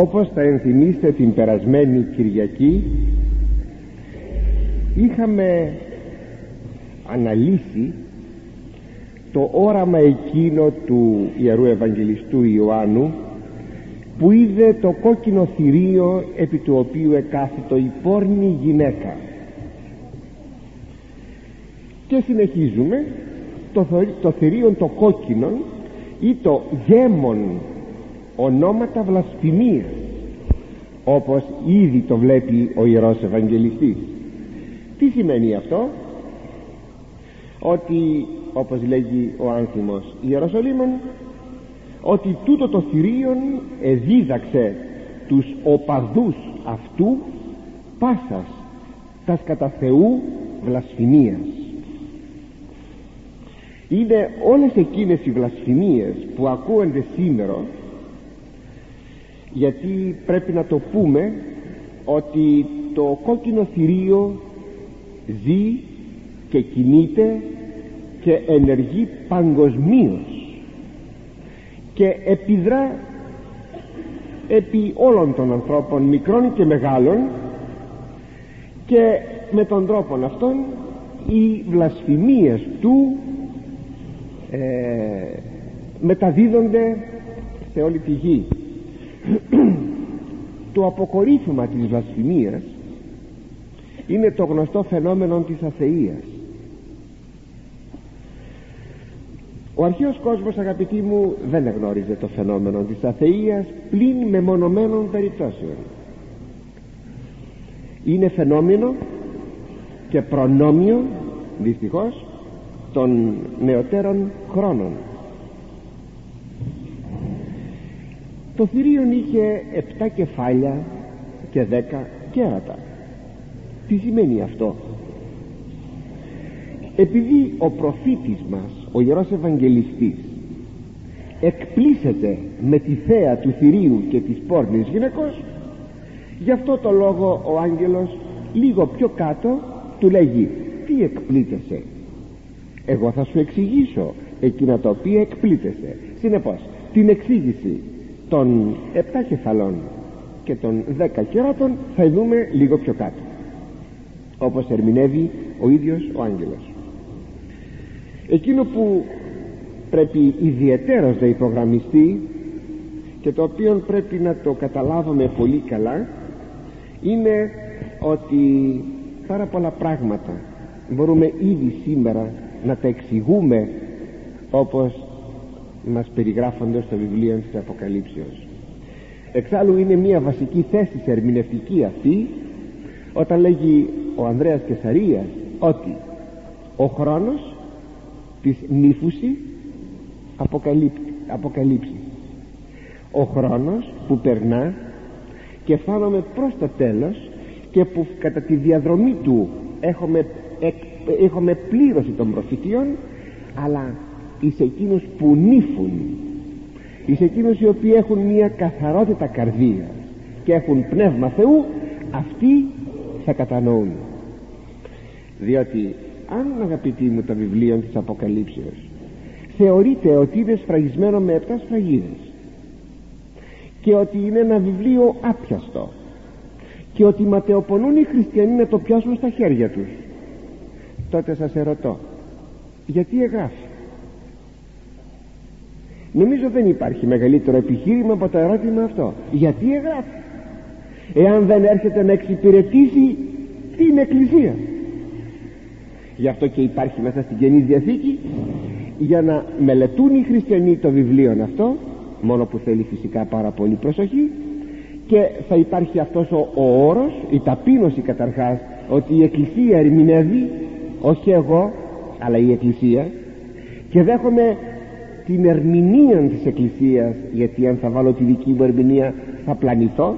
όπως θα ενθυμίστε την περασμένη Κυριακή είχαμε αναλύσει το όραμα εκείνο του Ιερού Ευαγγελιστού Ιωάννου που είδε το κόκκινο θηρίο επί του οποίου εκάθετο η πόρνη γυναίκα. Και συνεχίζουμε το, το θηρίο το κόκκινο ή το γέμον ονόματα βλασφημίας όπως ήδη το βλέπει ο Ιερός Ευαγγελιστής. Τι σημαίνει αυτό; Ότι όπως λέγει ο άνθιμος Ιεροσολύμων ότι τούτο το θηρίον εδίδαξε τους οπαδούς αυτού πάσας τας κατά Θεού βλασφημίας. Είναι όλες εκείνες οι βλασφημίες που ακούονται σήμερα γιατί πρέπει να το πούμε ότι το κόκκινο θηρίο ζει και κινείται και ενεργεί παγκοσμίως και επιδρά επί όλων των ανθρώπων μικρών και μεγάλων και με τον τρόπο αυτόν οι βλασφημίες του ε, μεταδίδονται σε όλη τη γη το αποκορύφωμα της βλασφημίας είναι το γνωστό φαινόμενο της αθείας. Ο αρχαίος κόσμος αγαπητοί μου δεν εγνώριζε το φαινόμενο της αθείας πλην μεμονωμένων περιπτώσεων. Είναι φαινόμενο και προνόμιο δυστυχώς των νεωτέρων χρόνων το θηρίον είχε επτά κεφάλια και δέκα κέρατα. Τι σημαίνει αυτό; Επειδή ο προφήτης μας ο Ιερός Ευαγγελιστής εκπλήσεται με τη θέα του θηρίου και της πόρνης γυναικός γι' αυτό το λόγο ο άγγελος λίγο πιο κάτω του λέγει τι εκπλήτεσαι; Εγώ θα σου εξηγήσω εκείνα τα οποία εκπλήτεσαι. Συνεπώς την εξήγηση των επτά κεφαλών και των δέκα κεράτων θα δούμε λίγο πιο κάτω. Όπως ερμηνεύει ο ίδιος ο άγγελος. Εκείνο που πρέπει ιδιαιτέρως να υπογραμμιστεί και το οποίο πρέπει να το καταλάβουμε πολύ καλά είναι ότι πάρα πολλά πράγματα μπορούμε ήδη σήμερα να τα εξηγούμε όπως μας περιγράφονται στο βιβλίο της Αποκαλύψεως. Εξάλλου είναι μια βασική θέση ερμηνευτική αυτή όταν λέγει ο Ανδρέας Κεσαρίας ότι ο χρόνος της νύφουση αποκαλύψει. Ο χρόνος που περνά και φτάνουμε προς το τέλος και που κατά τη διαδρομή του έχουμε, έχουμε πλήρωση των προφητείων αλλά εις εκείνους που νύφουν. Εις εκείνους οι οποίοι έχουν μια καθαρότητα καρδίας και έχουν πνεύμα Θεού αυτοί θα κατανοούν. Διότι αν αγαπητοί μου το βιβλίο της Αποκαλύψεως θεωρείται ότι είναι σφραγισμένο με επτά σφραγίδες και ότι είναι ένα βιβλίο άπιαστο και ότι ματαιοπονούν οι χριστιανοί να το πιάσουν στα χέρια τους τότε σας ερωτώ γιατί εγγράφει νομίζω δεν υπάρχει μεγαλύτερο επιχείρημα από το ερώτημα αυτό. Γιατί εγγράφει; Εάν δεν έρχεται να εξυπηρετήσει την εκκλησία. Γι' αυτό και υπάρχει μέσα στην Καινή Διαθήκη για να μελετούν οι χριστιανοί το βιβλίο αυτό μόνο που θέλει φυσικά πάρα πολύ προσοχή και θα υπάρχει αυτός ο, ο όρος η ταπείνωση καταρχάς ότι η εκκλησία ερμηνεύει όχι εγώ αλλά η εκκλησία. Και δέχομαι την ερμηνεία της εκκλησίας γιατί αν θα βάλω τη δική μου ερμηνεία θα πλανηθώ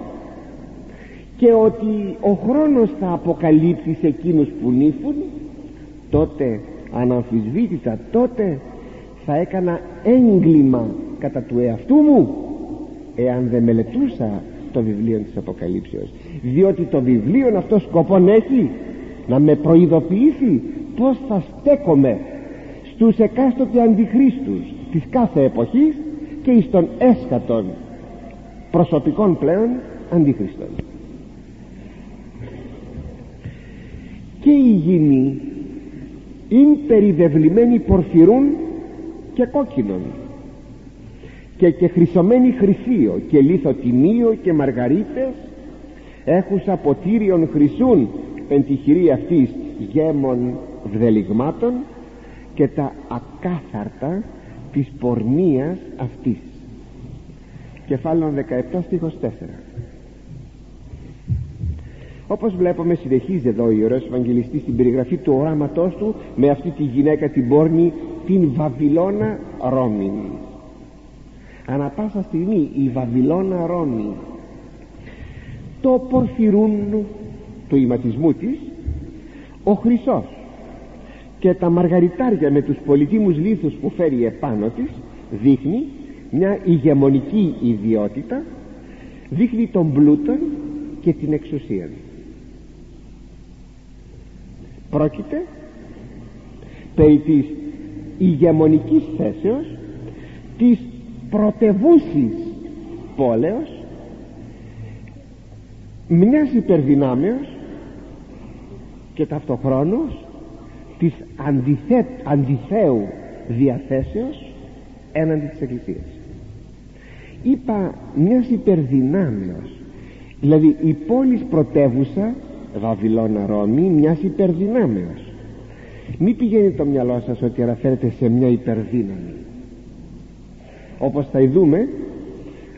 και ότι ο χρόνος θα αποκαλύψει σε εκείνους που νύφουν τότε αναμφισβήτητα τότε θα έκανα έγκλημα κατά του εαυτού μου εάν δεν μελετούσα το βιβλίο της Αποκαλύψεως. Διότι το βιβλίο αυτός σκοπός έχει να με προειδοποιήσει πως θα στέκομαι στους εκάστοτε αντιχρίστους της κάθε εποχής και εις τον έσχατον προσωπικών πλέον αντίχριστων και η γηνή είναι περιδευλημένη πορφυρούν και κόκκινων και και χρυσωμένη χρυσίο και λιθοτιμίο και μαργαρίτες έχουσα ποτήριον χρυσούν εν τη χειρή αυτής γέμων βδελιγμάτων και τα ακάθαρτα της πορνείας αυτής. Κεφάλαιο 17 στίχος 4 όπως βλέπουμε συνεχίζει εδώ ο Ιερός Ευαγγελιστής στην περιγραφή του οράματός του με αυτή τη γυναίκα την πόρνη την Βαβυλώνα Ρώμη. Ανα πάσα στιγμή η Βαβυλώνα Ρώμη το πορφυρούν του ηματισμού της ο χρυσός και τα μαργαριτάρια με τους πολυτίμους λίθους που φέρει επάνω της δείχνει μια ηγεμονική ιδιότητα δείχνει τον πλούτον και την εξουσία πρόκειται περί της ηγεμονικής θέσεως της πρωτευούσης πόλεως μιας υπερδυνάμεως και ταυτοχρόνως της αντιθέ, αντιθέου διαθέσεως έναντι της Εκκλησίας. Είπα μιας υπερδυνάμεως. Δηλαδή η πόλης πρωτεύουσα Βαβυλώνα Ρώμη μιας υπερδυνάμεως. Μη πηγαίνει το μυαλό σας ότι αναφέρεται σε μια υπερδύναμη. Όπως θα δούμε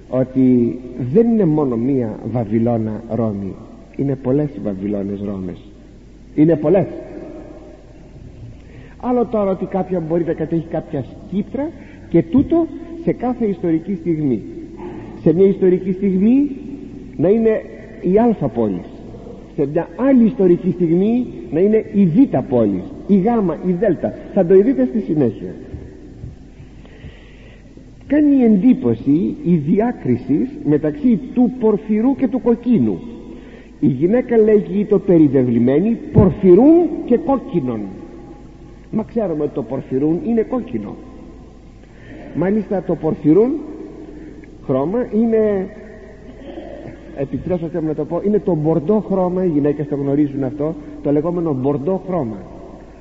ότι δεν είναι μόνο μία Βαβυλώνα Ρώμη. Είναι πολλές οι Βαβυλώνες Ρώμες. Είναι πολλές άλλο τώρα ότι κάποια μπορεί να κατέχει κάποια σκύπτρα και τούτο σε κάθε ιστορική στιγμή. Σε μια ιστορική στιγμή να είναι η Α πόλης. Σε μια άλλη ιστορική στιγμή να είναι η Β πόλης. Η Γ, η Δ. Θα το δείτε στη συνέχεια. Κάνει εντύπωση η διάκριση μεταξύ του πορφυρού και του κοκκίνου. Η γυναίκα λέγει το περιδευλημένη πορφυρούν και κόκκινων μα ξέρουμε ότι το πορφυρούν είναι κόκκινο. Μάλιστα το πορφυρούν χρώμα είναι επιτρέψτε να το πω είναι το μπορντό χρώμα οι γυναίκες το γνωρίζουν αυτό το λεγόμενο μπορντό χρώμα.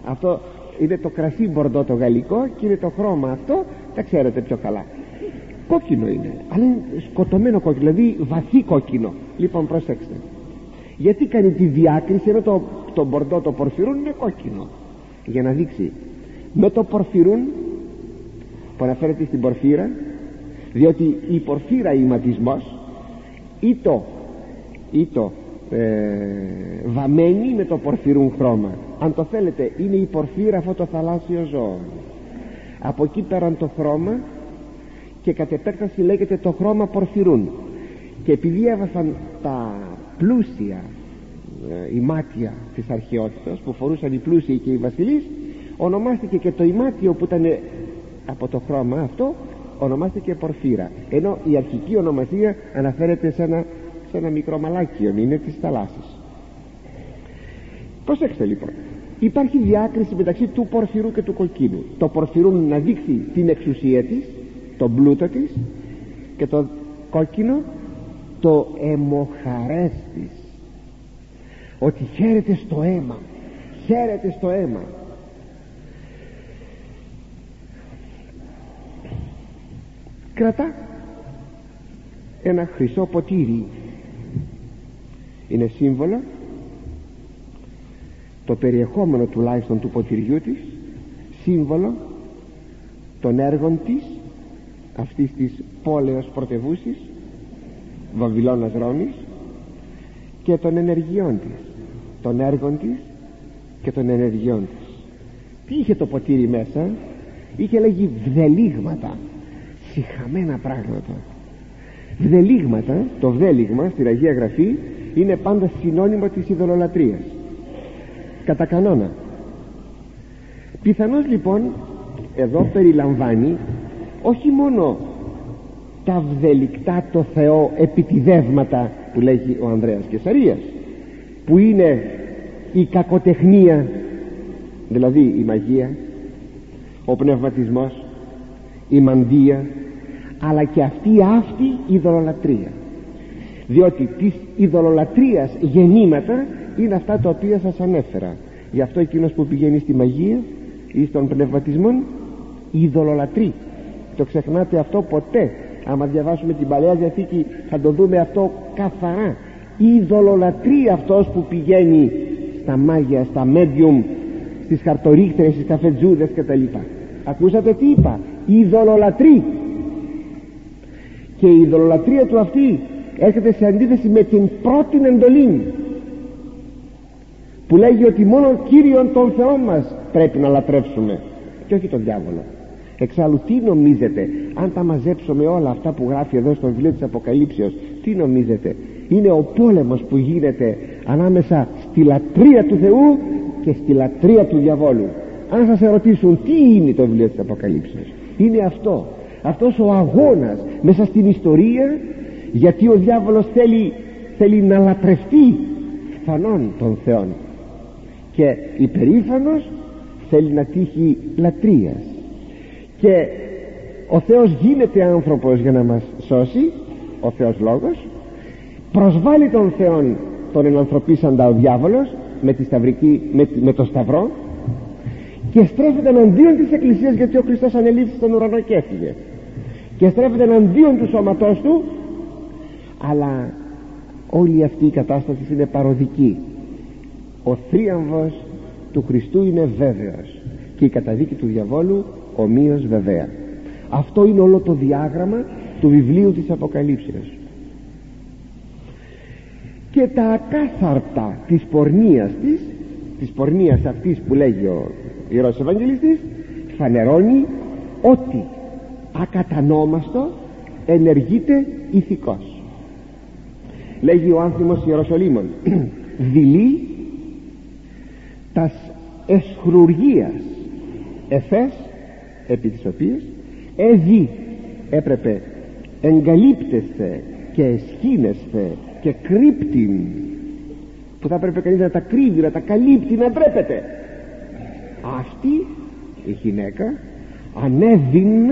Αυτό είναι το κρασί μπορντό το γαλλικό και είναι το χρώμα αυτό τα ξέρετε πιο καλά. Κόκκινο είναι αλλά είναι σκοτωμένο κόκκινο δηλαδή βαθύ κόκκινο. Λοιπόν προσέξτε. Γιατί κάνει τη διάκριση ενώ το, το μπορντό το πορφυρούν είναι κόκκινο για να δείξει με το πορφυρούν που αναφέρεται στην πορφύρα διότι η πορφύρα ηματισμός ή το, ή το ε, βαμμένη με το πορφυρούν χρώμα. Αν το θέλετε είναι η πορφύρα αυτό το θαλάσσιο ζώο. Από εκεί πέραν το χρώμα και κατ' επέκταση λέγεται το χρώμα πορφυρούν. Και επειδή έβασαν τα πλούσια ε, ημάτια της αρχαιότητας που φορούσαν οι πλούσιοι και οι βασιλείς ονομάστηκε και το ημάτιο που ήταν από το χρώμα αυτό ονομάστηκε πορφύρα. Ενώ η αρχική ονομασία αναφέρεται σε ένα, σε ένα μικρό μαλάκιο είναι της θαλάσσης. Προσέξτε λοιπόν υπάρχει διάκριση μεταξύ του πορφυρού και του κοκκίνου. Το πορφυρού να δείξει την εξουσία της τον πλούτο της και το κόκκινο το αιμοχαρές της ότι χαίρεται στο αίμα. Χαίρεται στο αίμα. Κρατά ένα χρυσό ποτήρι. Είναι σύμβολο. Το περιεχόμενο τουλάχιστον του ποτηριού της σύμβολο των έργων της αυτής της πόλεως πρωτευούσης Βαβυλώνας Ρώμης και των ενεργειών της. Των έργων της και των ενεργειών της. Τι είχε το ποτήρι μέσα; Είχε λέγει βδελίγματα συχαμένα πράγματα. Βδελίγματα το βδέλιγμα στην Αγία Γραφή είναι πάντα συνώνυμο της ειδωλολατρίας κατά κανόνα. Πιθανώς λοιπόν εδώ περιλαμβάνει όχι μόνο τα βδελικτά το Θεό επιτιδεύματα που λέγει ο Ανδρέας Κεσαρίας που είναι η κακοτεχνία δηλαδή η μαγεία ο πνευματισμός η μαντεία αλλά και αυτή αυτή η δωρολατρία διότι της ειδωλολατρίας γεννήματα είναι αυτά τα οποία σας ανέφερα. Γι' αυτό εκείνος που πηγαίνει στη μαγεία ή στον πνευματισμό ειδωλολατρεί το ξεχνάτε αυτό ποτέ άμα διαβάσουμε την Παλαιά Διαθήκη θα το δούμε αυτό καθαρά. Ειδωλολατρεί αυτός που πηγαίνει στα μάγια, στα medium στις χαρτορίχτρες, στις καφετζούδες κτλ. Ακούσατε τι είπα; Ειδωλολατρεί και η ειδωλολατρία του αυτή έρχεται σε αντίθεση με την πρώτη εντολή. Που λέγει ότι μόνο Κύριον τον Θεό μας πρέπει να λατρεύσουμε. Και όχι τον διάβολο εξάλλου τι νομίζετε αν τα μαζέψουμε όλα αυτά που γράφει εδώ στο βιβλίο της Αποκαλύψεως τι νομίζετε είναι ο πόλεμος που γίνεται ανάμεσα στη λατρεία του Θεού και στη λατρεία του διαβόλου. Αν σας ερωτήσουν τι είναι το βιβλίο της Αποκαλύψεως είναι αυτό. Αυτός ο αγώνας μέσα στην ιστορία γιατί ο διάβολος θέλει, θέλει να λατρευτεί φανών των Θεών. Και υπερήφανος θέλει να τύχει λατρείας και ο Θεός γίνεται άνθρωπος για να μας σώσει ο Θεός Λόγος. Προσβάλλει τον Θεό τον ενανθρωπίσαντα ο διάβολος με, τη σταυρική, με, με το σταυρό. Και στρέφεται εναντίον της Εκκλησίας γιατί ο Χριστός ανελήφθη στον ουρανό και έφυγε. Και στρέφεται εναντίον του σώματός του. Αλλά όλη αυτή η κατάσταση είναι παροδική. Ο θρίαμβος του Χριστού είναι βέβαιος. Και η καταδίκη του διαβόλου ομοίως βεβαία. Αυτό είναι όλο το διάγραμμα του βιβλίου της Αποκαλύψεως. Και τα ακάθαρτα της πορνείας της της πορνείας αυτής που λέγει ο Ιερός Ευαγγελιστής φανερώνει ότι ακατανόμαστο ενεργείται ηθικός. Λέγει ο άνθιμος Ιεροσολύμων δηλεί τας εσχρουργίας εφές επί της οποίας εδι έπρεπε εγκαλύπτεσθε και εσχήνεσθε και κρύπτην που θα έπρεπε κανείς να τα κρύβει να τα καλύπτει να ντρέπεται. Αυτή η γυναίκα ανέβην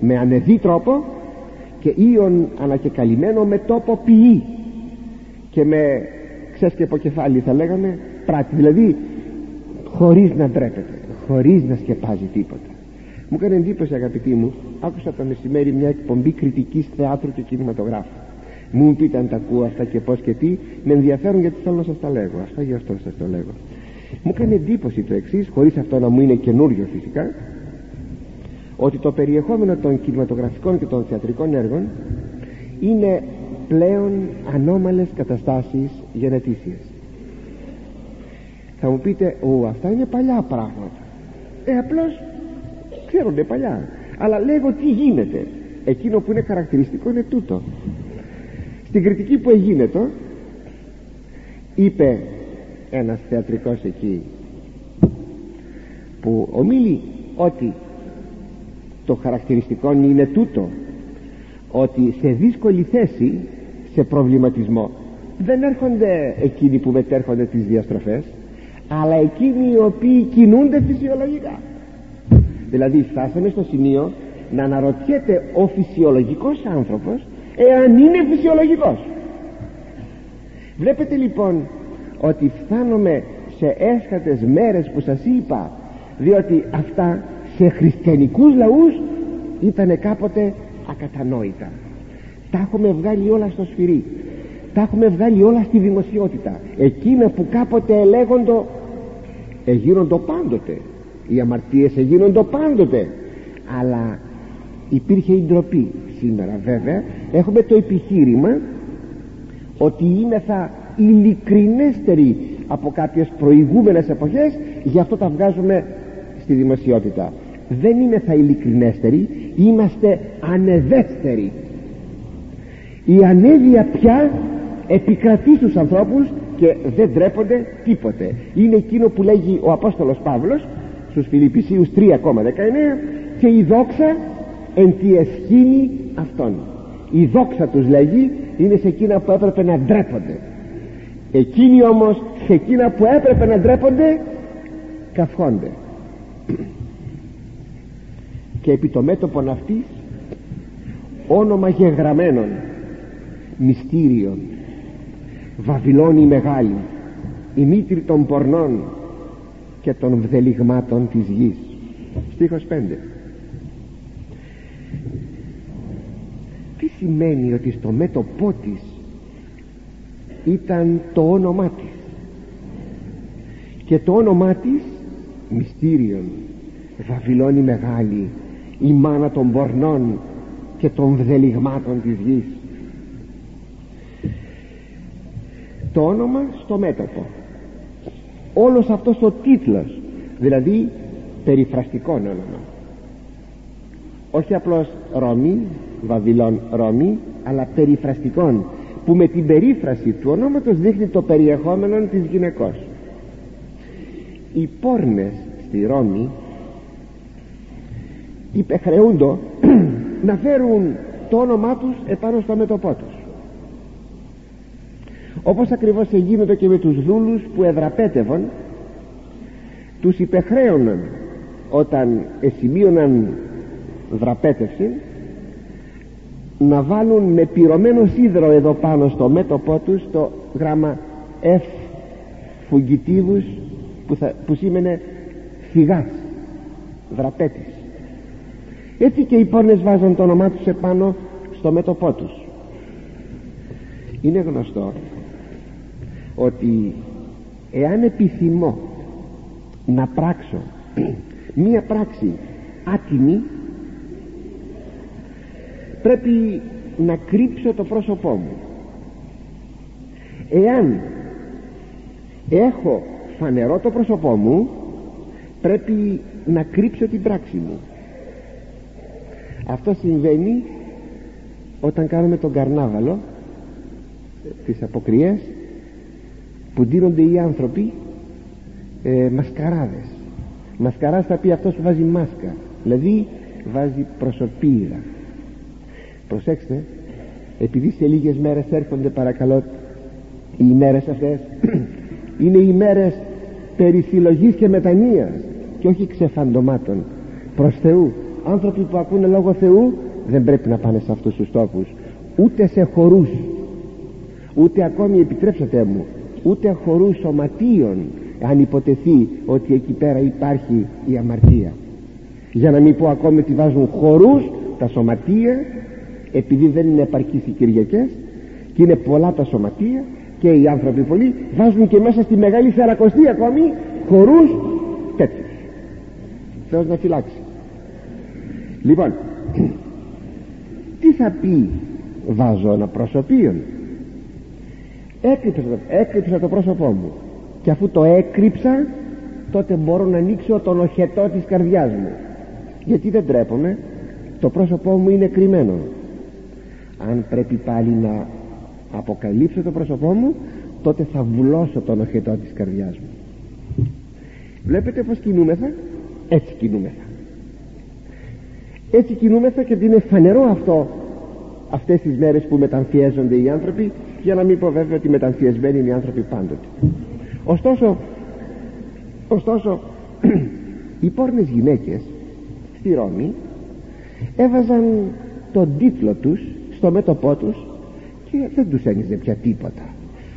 με ανεδί τρόπο και ίον ανακεκαλυμμένο με τόπο ποιή και με ξέσκεπο κεφάλι θα λέγαμε πράτη δηλαδή χωρίς να ντρέπεται χωρίς να σκεπάζει τίποτα μου έκανε εντύπωση αγαπητοί μου άκουσα το μεσημέρι μια εκπομπή κριτικής θεάτρου και κινηματογράφου. Μου πείτε αν τα ακούω αυτά και πως και τι με ενδιαφέρουν γιατί θέλω να σας τα λέγω αυτά γι' αυτό σας το λέγω. Μου έκανε εντύπωση το εξής, χωρίς αυτό να μου είναι καινούριο φυσικά ότι το περιεχόμενο των κινηματογραφικών και των θεατρικών έργων είναι πλέον ανώμαλες καταστάσεις γενετήσιες θα μου πείτε ο, αυτά είναι παλιά πράγματα ε απλώς ξέρονται παλιά. Αλλά λέγω τι γίνεται. Εκείνο που είναι χαρακτηριστικό είναι τούτο. Στην κριτική που εγίνετο είπε ένας θεατρικός εκεί που ομίλει ότι το χαρακτηριστικό είναι τούτο ότι σε δύσκολη θέση σε προβληματισμό δεν έρχονται εκείνοι που μετέρχονται τις διαστροφές αλλά εκείνοι οι οποίοι κινούνται φυσιολογικά δηλαδή φτάσαμε στο σημείο να αναρωτιέται ο φυσιολογικός άνθρωπος εάν είναι φυσιολογικός. Βλέπετε λοιπόν ότι φτάνουμε σε έσχατες μέρες που σας είπα διότι αυτά σε χριστιανικούς λαούς ήταν κάποτε ακατανόητα. Τα έχουμε βγάλει όλα στο σφυρί. Τα έχουμε βγάλει όλα στη δημοσιότητα. Εκείνα που κάποτε ελέγοντο εγίνοντο πάντοτε οι αμαρτίες εγίνοντο πάντοτε. Αλλά υπήρχε η ντροπή. Σήμερα βέβαια έχουμε το επιχείρημα ότι είναι θα ειλικρινέστεροι από κάποιες προηγούμενες εποχές γι' αυτό τα βγάζουμε στη δημοσιότητα. Δεν είναι θα ειλικρινέστεροι είμαστε ανεδέστεροι. Η ανέβεια πια επικρατεί στους ανθρώπους και δεν τρέπονται τίποτε. Είναι εκείνο που λέγει ο Απόστολος Παύλος στους Φιλιππισίους 3,19 και η δόξα εν τη εσχήνη αυτών. Η δόξα τους λέγει είναι σε εκείνα που έπρεπε να ντρέπονται. Εκείνοι όμως σε εκείνα που έπρεπε να ντρέπονται καυχόνται. Και επί το μέτωπον αυτής όνομα γεγραμμένων μυστήριον Βαβυλώνη μεγάλη η μήτρη των πορνών και των βδελιγμάτων της γης. Στίχος 5 τι σημαίνει ότι στο μέτωπό της ήταν το όνομά της; Και το όνομά της μυστήριον Βαβυλώνη μεγάλη η μάνα των πορνών και των βδελιγμάτων της γης. Το όνομα στο μέτωπο όλος αυτός ο τίτλος. Δηλαδή περιφραστικό όνομα. Όχι απλώς Ρώμη Βαβυλών Ρώμη αλλά περιφραστικών που με την περίφραση του ονόματος δείχνει το περιεχόμενο της γυναικός. Οι πόρνες στη Ρώμη υπεχρεούντο να φέρουν το όνομά τους επάνω στο μέτωπό τους όπως ακριβώς εγίνονται και με τους δούλους που εδραπέτευαν τους υπεχρέωναν όταν εσημείωναν δραπέτευση να βάλουν με πυρωμένο σίδερο εδώ πάνω στο μέτωπό τους το γράμμα F φουγγιτίβους που, θα, που σήμαινε φυγάς δραπέτης. Έτσι και οι πόρνες βάζουν το όνομά τους επάνω στο μέτωπό τους. Είναι γνωστό ότι εάν επιθυμώ να πράξω μία πράξη άτιμη πρέπει να κρύψω το πρόσωπό μου. Εάν έχω φανερό το πρόσωπό μου πρέπει να κρύψω την πράξη μου. Αυτό συμβαίνει όταν κάνουμε τον καρνάβαλο τις αποκριές που ντύνονται οι άνθρωποι ε, μασκαράδες. Μασκαράς θα πει αυτός που βάζει μάσκα δηλαδή βάζει προσωπίδα προσέξτε επειδή σε λίγες μέρες έρχονται παρακαλώ οι ημέρες αυτές είναι οι μέρες περισυλλογής και μετανοίας και όχι ξεφαντωμάτων. Προς Θεού. Άνθρωποι που ακούνε λόγω Θεού δεν πρέπει να πάνε σε αυτούς τους τόπους. Ούτε σε χορούς. Ούτε ακόμη επιτρέψατε μου ούτε χορούς σωματείων αν υποτεθεί ότι εκεί πέρα υπάρχει η αμαρτία. Για να μην πω ακόμη ότι βάζουν χορούς τα σωματεία επειδή δεν είναι επαρκείς οι Κυριακές και είναι πολλά τα σωματεία και οι άνθρωποι πολλοί βάζουν και μέσα στη μεγάλη Σαρακοστή ακόμη χορούς τέτοιους. Θεός να φυλάξει. Λοιπόν τι θα πει βάζω ένα προσωπείο έκρυψα, έκρυψα το πρόσωπό μου. Και αφού το έκρυψα τότε μπορώ να ανοίξω τον οχετό της καρδιάς μου. Γιατί δεν τρέπομαι το πρόσωπό μου είναι κρυμμένο. Αν πρέπει πάλι να αποκαλύψω το πρόσωπό μου τότε θα βουλώσω τον οχετό της καρδιάς μου. Βλέπετε πως κινούμεθα; Έτσι κινούμεθα. Έτσι κινούμεθα και είναι φανερό αυτό αυτές τις μέρες που μεταμφιέζονται οι άνθρωποι για να μην πω βέβαια ότι μεταμφιεσμένοι είναι οι άνθρωποι πάντοτε. Ωστόσο ωστόσο οι πόρνες γυναίκες στη Ρώμη έβαζαν τον τίτλο τους στο μέτωπό τους και δεν τους ένιζε πια τίποτα.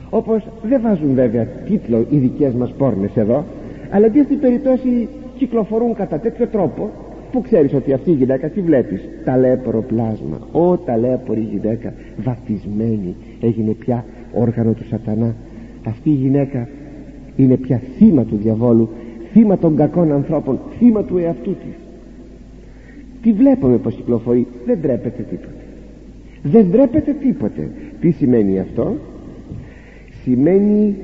Όπως δεν βάζουν βέβαια τίτλο οι δικές μας πόρνες εδώ αλλά τι στην περιπτώσει κυκλοφορούν κατά τέτοιο τρόπο που ξέρεις ότι αυτή η γυναίκα τι βλέπεις; Ταλέπορο πλάσμα. Ο ταλέπορη γυναίκα βαφτισμένη έγινε πια όργανο του σατανά. Αυτή η γυναίκα είναι πια θύμα του διαβόλου θύμα των κακών ανθρώπων θύμα του εαυτού της. Τι βλέπουμε πως κυκλοφορεί. Δεν τρέπεται τίποτε. Δεν ντρέπεται τίποτε. Τι σημαίνει αυτό; Σημαίνει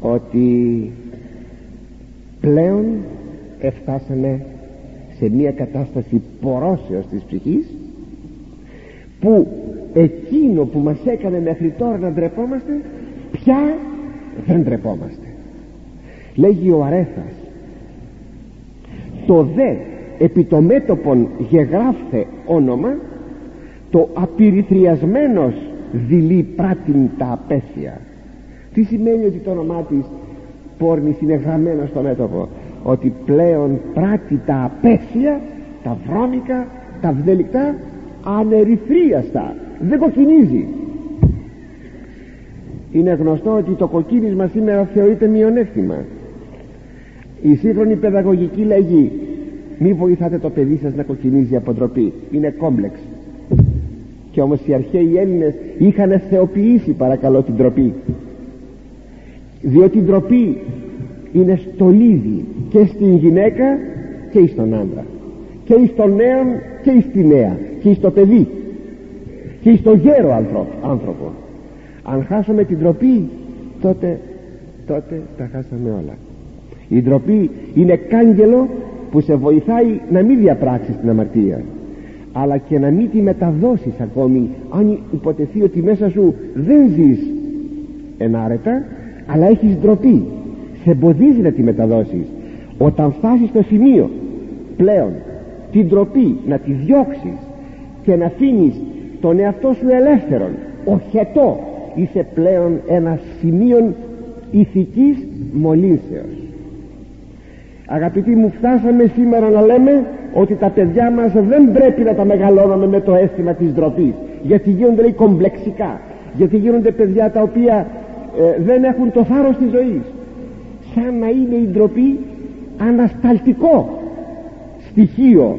ότι πλέον εφτάσαμε σε μια κατάσταση πορώσεως της ψυχής που εκείνο που μας έκανε μέχρι τώρα να ντρεπόμαστε πια δεν ντρεπόμαστε. Λέγει ο Αρέθας το δε επί το μέτωπον γεγράφθε όνομα το απειριθριασμένος δειλεί πράτην τα απέσια τι σημαίνει ότι το όνομά της πόρνης είναι γραμμένο στο μέτωπο; Ότι πλέον πράττει τα απέσια τα βρώμικα τα βδελικτά ανερυθρίαστα. Δεν κοκκινίζει. Είναι γνωστό ότι το κοκκίνισμα σήμερα θεωρείται μειονέκτημα. Η σύγχρονη παιδαγωγική λέγει μη βοηθάτε το παιδί σας να κοκκινίζει από ντροπή. Είναι κόμπλεξ. Και όμως οι αρχαίοι Έλληνες είχαν θεοποιήσει παρακαλώ την ντροπή. Διότι η ντροπή είναι στολίδι και στην γυναίκα και στον άντρα. Και στον νέο και στη νέα. Και στο παιδί. Και στο γέρο άνθρωπο. Αν χάσουμε την ντροπή τότε τότε τα χάσαμε όλα. Η ντροπή είναι κάγκελο που σε βοηθάει να μην διαπράξεις την αμαρτία αλλά και να μην τη μεταδώσεις ακόμη αν υποτεθεί ότι μέσα σου δεν ζεις ενάρετα αλλά έχεις ντροπή. Σε εμποδίζει να τη μεταδώσεις όταν φτάσεις στο σημείο πλέον την ντροπή να τη διώξεις και να αφήνεις τον εαυτό σου ελεύθερον οχετό είσαι πλέον ένα σημείο ηθικής μολύσεως αγαπητοί μου φτάσαμε σήμερα να λέμε ότι τα παιδιά μας δεν πρέπει να τα μεγαλώνουμε με το αίσθημα της ντροπής, γιατί γίνονται λέει κομπλεξικά γιατί γίνονται παιδιά τα οποία ε, δεν έχουν το θάρρος της ζωής. Σαν να είναι η ντροπή ανασταλτικό στοιχείο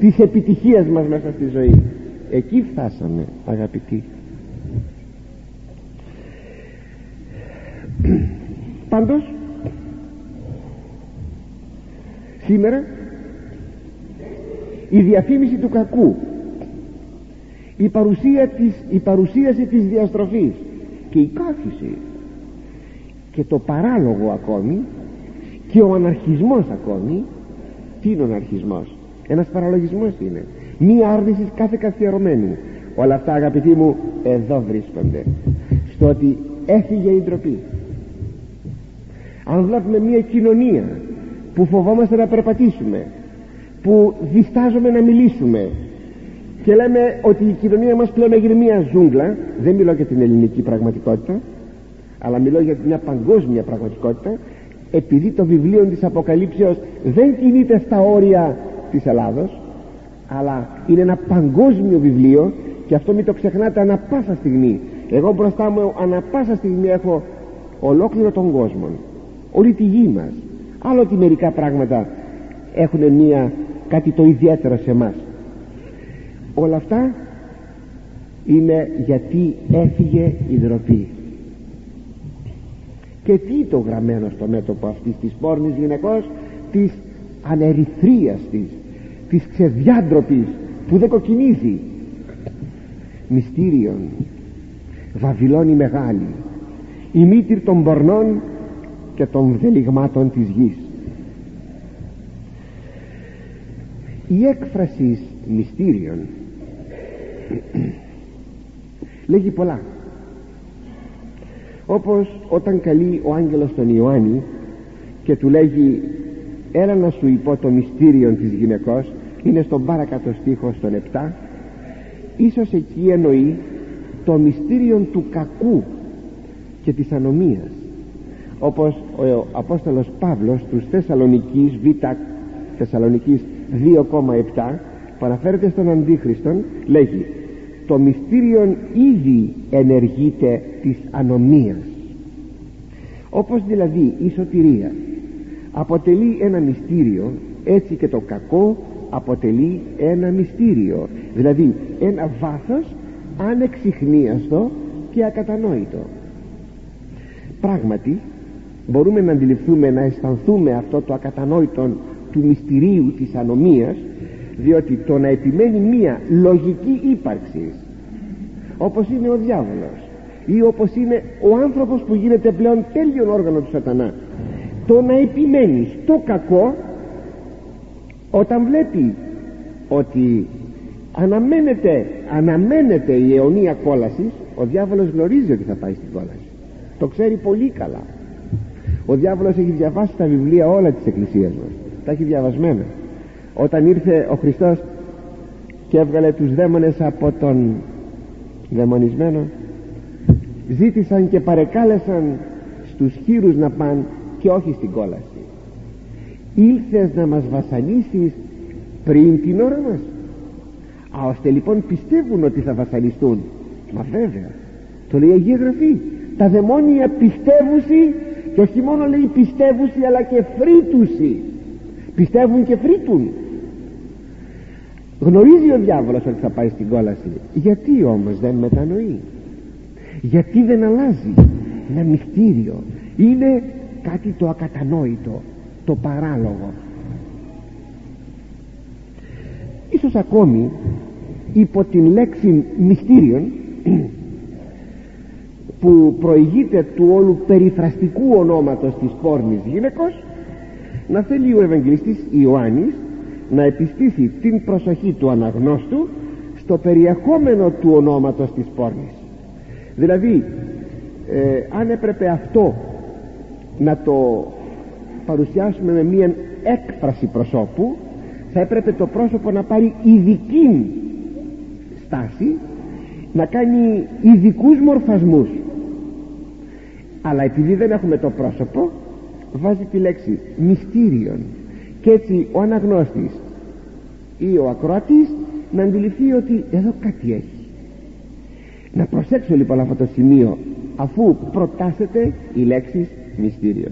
της επιτυχίας μας μέσα στη ζωή. Εκεί φτάσαμε αγαπητοί. Πάντως σήμερα η διαφήμιση του κακού η, παρουσία της, η παρουσίαση της διαστροφής και η κάθιση και το παράλογο ακόμη και ο αναρχισμός ακόμη τι είναι ο αναρχισμός; Ένας παραλογισμός είναι. Μία άρνηση κάθε καθιερωμένου όλα αυτά αγαπητοί μου εδώ βρίσκονται. Στο ότι έφυγε η ντροπή. Αν βλέπουμε μία κοινωνία που φοβόμαστε να περπατήσουμε που διστάζουμε να μιλήσουμε και λέμε ότι η κοινωνία μας πλέον έγινε μια ζούγκλα δεν μιλώ για την ελληνική πραγματικότητα αλλά μιλώ για μια παγκόσμια πραγματικότητα επειδή το βιβλίο της Αποκαλύψεως δεν κινείται στα όρια της Ελλάδος αλλά είναι ένα παγκόσμιο βιβλίο και αυτό μην το ξεχνάτε ανα πάσα στιγμή. Εγώ μπροστά μου ανα πάσα στιγμή έχω ολόκληρο τον κόσμο όλη τη γη μας. Άλλο ότι μερικά πράγματα έχουν μια κάτι το ιδιαίτερο σε μας όλα αυτά είναι γιατί έφυγε η ντροπή και τι το γραμμένο στο μέτωπο αυτής της πόρνης γυναικός της ανερυθρίας της της ξεδιάντροπης που δεν κοκκινίζει. Μυστήριον Βαβυλώνη μεγάλη η μήτυρ των πορνών και των δελιγμάτων της γης. Η έκφραση μυστήριων λέγει πολλά όπως όταν καλεί ο άγγελος τον Ιωάννη και του λέγει έλα να σου υπό το μυστήριο της γυναικός είναι στον παρακάτω στίχος στον 7 ίσως εκεί εννοεί το μυστήριο του κακού και της ανομίας όπως ο Απόστολος Παύλος τους Θεσσαλονικής Β Θεσσαλονικής 2,7 που αναφέρεται στον Αντίχριστον λέγει το μυστήριο ήδη ενεργείται της ανομίας. Όπως δηλαδή η σωτηρία αποτελεί ένα μυστήριο έτσι και το κακό αποτελεί ένα μυστήριο. Δηλαδή ένα βάθος ανεξιχνίαστο και ακατανόητο. Πράγματι μπορούμε να αντιληφθούμε να αισθανθούμε αυτό το ακατανόητο του μυστηρίου της ανομίας διότι το να επιμένει μία λογική ύπαρξη όπως είναι ο διάβολος ή όπως είναι ο άνθρωπος που γίνεται πλέον τέλειον όργανο του σατανά το να επιμένει στο κακό όταν βλέπει ότι αναμένεται, αναμένεται η αιωνία κόλασης ο διάβολος γνωρίζει ότι θα πάει στην κόλαση. Το ξέρει πολύ καλά. Ο διάβολος έχει διαβάσει τα βιβλία όλα της εκκλησίας μας. Τα έχει διαβασμένα όταν ήρθε ο Χριστός και έβγαλε τους δαίμονες από τον δαιμονισμένο ζήτησαν και παρεκάλεσαν στους χείρους να πάνε και όχι στην κόλαση. Ήλθες να μας βασανίσεις πριν την ώρα μας. Α ώστε λοιπόν πιστεύουν ότι θα βασανιστούν. Μα βέβαια το λέει η Αγία Γραφή. Τα δαιμόνια πιστεύουσι και όχι μόνο λέει πιστεύουσι αλλά και φρύτουσι πιστεύουν και φρύτουν γνωρίζει ο διάβολος ότι θα πάει στην κόλαση. Γιατί όμως δεν μετανοεί; Γιατί δεν αλλάζει; Ένα μυστήριο. Είναι κάτι το ακατανόητο το παράλογο. Ίσως ακόμη υπό την λέξη μυστήριον που προηγείται του όλου περιφραστικού ονόματος της πόρνης γυναικός να θέλει ο Ευαγγελιστής Ιωάννης να επιστήσει την προσοχή του αναγνώστου στο περιεχόμενο του ονόματος της πόρνης. Δηλαδή ε, αν έπρεπε αυτό να το παρουσιάσουμε με μία έκφραση προσώπου θα έπρεπε το πρόσωπο να πάρει ειδική στάση να κάνει ειδικούς μορφασμούς. Αλλά επειδή δεν έχουμε το πρόσωπο βάζει τη λέξη μυστήριον. Και έτσι ο αναγνώστης ή ο ακροατής να αντιληφθεί ότι εδώ κάτι έχει. Να προσέξω λοιπόν αυτό το σημείο αφού προτάσετε η λέξη μυστήριο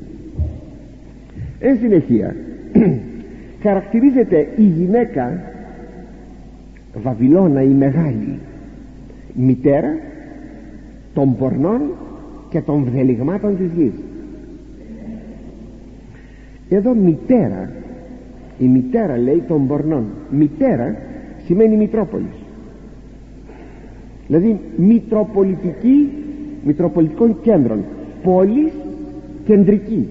εν συνεχεία χαρακτηρίζεται η γυναίκα Βαβυλώνα η μεγάλη μητέρα των πορνών και των βδελιγμάτων της γης εδώ μητέρα. Η μητέρα λέει των πορνών. Μητέρα σημαίνει μητρόπολης. Δηλαδή μητροπολιτική μητροπολιτικών κέντρων. Πόλης κεντρική.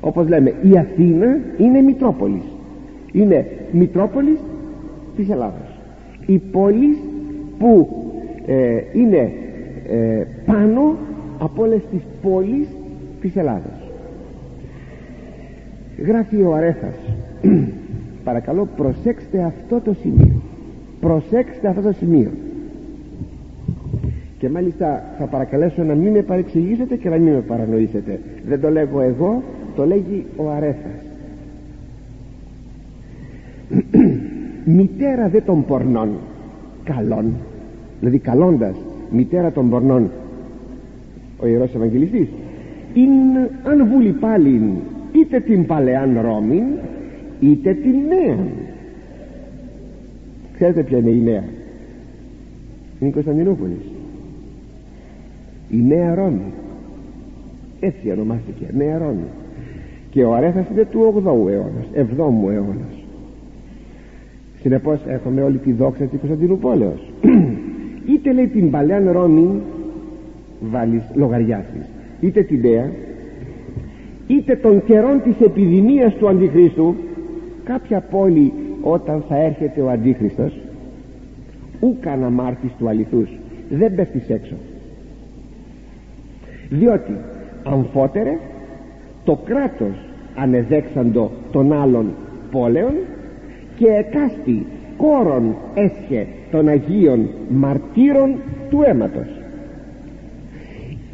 Όπως λέμε η Αθήνα είναι μητρόπολης. Είναι μητρόπολης της Ελλάδας η πόλης που ε, είναι ε, πάνω από όλες τις πόλεις της Ελλάδας γράφει ο Αρέθας παρακαλώ προσέξτε αυτό το σημείο. Προσέξτε αυτό το σημείο. Και μάλιστα θα παρακαλέσω να μην με παρεξηγήσετε και να μην με παρανοήσετε. Δεν το λέγω εγώ το λέγει ο Αρέθας μητέρα δε των πορνών. Καλών. Δηλαδή καλώντας μητέρα των πορνών. Ο Ιερός Ευαγγελιστής. Είναι αν βούλει πάλι είτε την παλαιάν Ρώμη είτε την νέα. Ξέρετε ποια είναι η νέα; Είναι η Κωνσταντινούπολη. Η νέα Ρώμη. Έτσι ονομάστηκε νέα Ρώμη. Και ο Αρέθας είναι του 8ου αιώνας 7ου αιώνας. Συνεπώς έχουμε όλη τη δόξα της Κωνσταντινούπολεως. Είτε λέει την παλαιάν Ρώμη βάλεις λογαριά είτε την νέα είτε των καιρών της επιδημίας του Αντιχρίστου κάποια πόλη όταν θα έρχεται ο Αντίχριστος ούκαν αμάρτης του αληθούς δεν πέφτεις έξω. Διότι αμφότερε το κράτος ανεδέξαντο των άλλων πόλεων και εκάστη κόρον έσχε των Αγίων μαρτύρων του αίματος.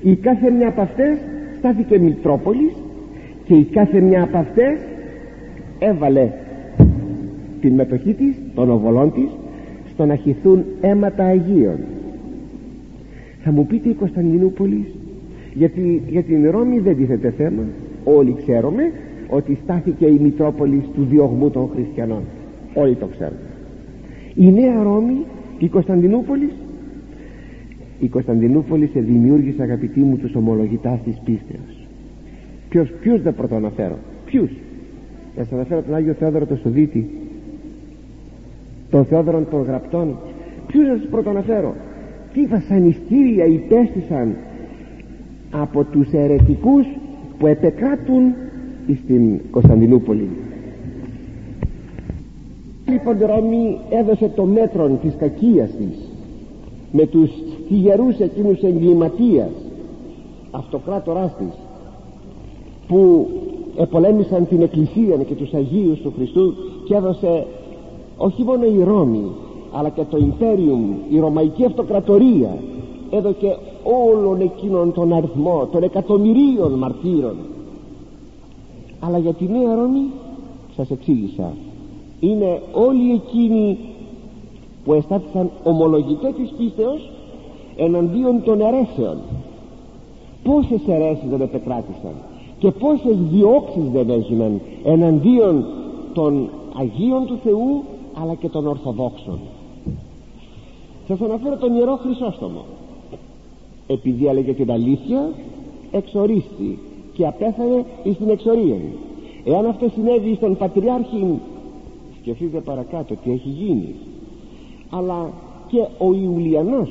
Η κάθε μια από αυτές στάθηκε Μητρόπολης και η κάθε μια από αυτές έβαλε την μετοχή της των οβολών της στο να χυθούν αίματα Αγίων. Θα μου πείτε η Κωνσταντινούπολη γιατί για την Ρώμη δεν τίθεται θέμα. Όλοι ξέρουμε ότι στάθηκε η Μητρόπολης του διωγμού των χριστιανών. Όλοι το ξέρουν. Η Νέα Ρώμη η Κωνσταντινούπολη η Κωνσταντινούπολη σε δημιούργησε αγαπητοί μου τους ομολογητάς της πίστεως ποιος, ποιους δεν πρωτοαναφέρω ποιους; Θα σας αναφέρω τον Άγιο Θεόδωρο το Σουδίτη τον Θεόδωρο των Γραπτών. Ποιους να σας πρωτοαναφέρω τι βασανιστήρια υπέστησαν από τους αιρετικούς που επεκράτουν στην Κωνσταντινούπολη. Λοιπόν Ρώμη έδωσε το μέτρο της κακίας της με τους θυγερούς εκείνους εγκληματίας αυτοκράτοράς της που επολέμησαν την Εκκλησία και τους Αγίους του Χριστού και έδωσε όχι μόνο η Ρώμη αλλά και το Ιμπέριουμ η Ρωμαϊκή Αυτοκρατορία έδωκε όλων εκείνων τον αριθμό των εκατομμυρίων μαρτύρων. Αλλά για τη Νέα Ρώμη σας εξήγησα είναι όλοι εκείνοι που εστάθησαν ομολογητέ της πίστεως εναντίον των αιρέσεων. Πόσες αιρέσεις δεν επεκράτησαν; Και πόσες διώξεις δεν έγιναν εναντίον των Αγίων του Θεού αλλά και των Ορθοδόξων. Σας αναφέρω τον Ιερό Χρυσόστομο. Επειδή έλεγε την αλήθεια εξορίστη και απέθανε στην εξορία εάν αυτό συνέβη στον Πατριάρχη σκεφτείτε παρακάτω τι έχει γίνει. Αλλά και ο Ιουλιανός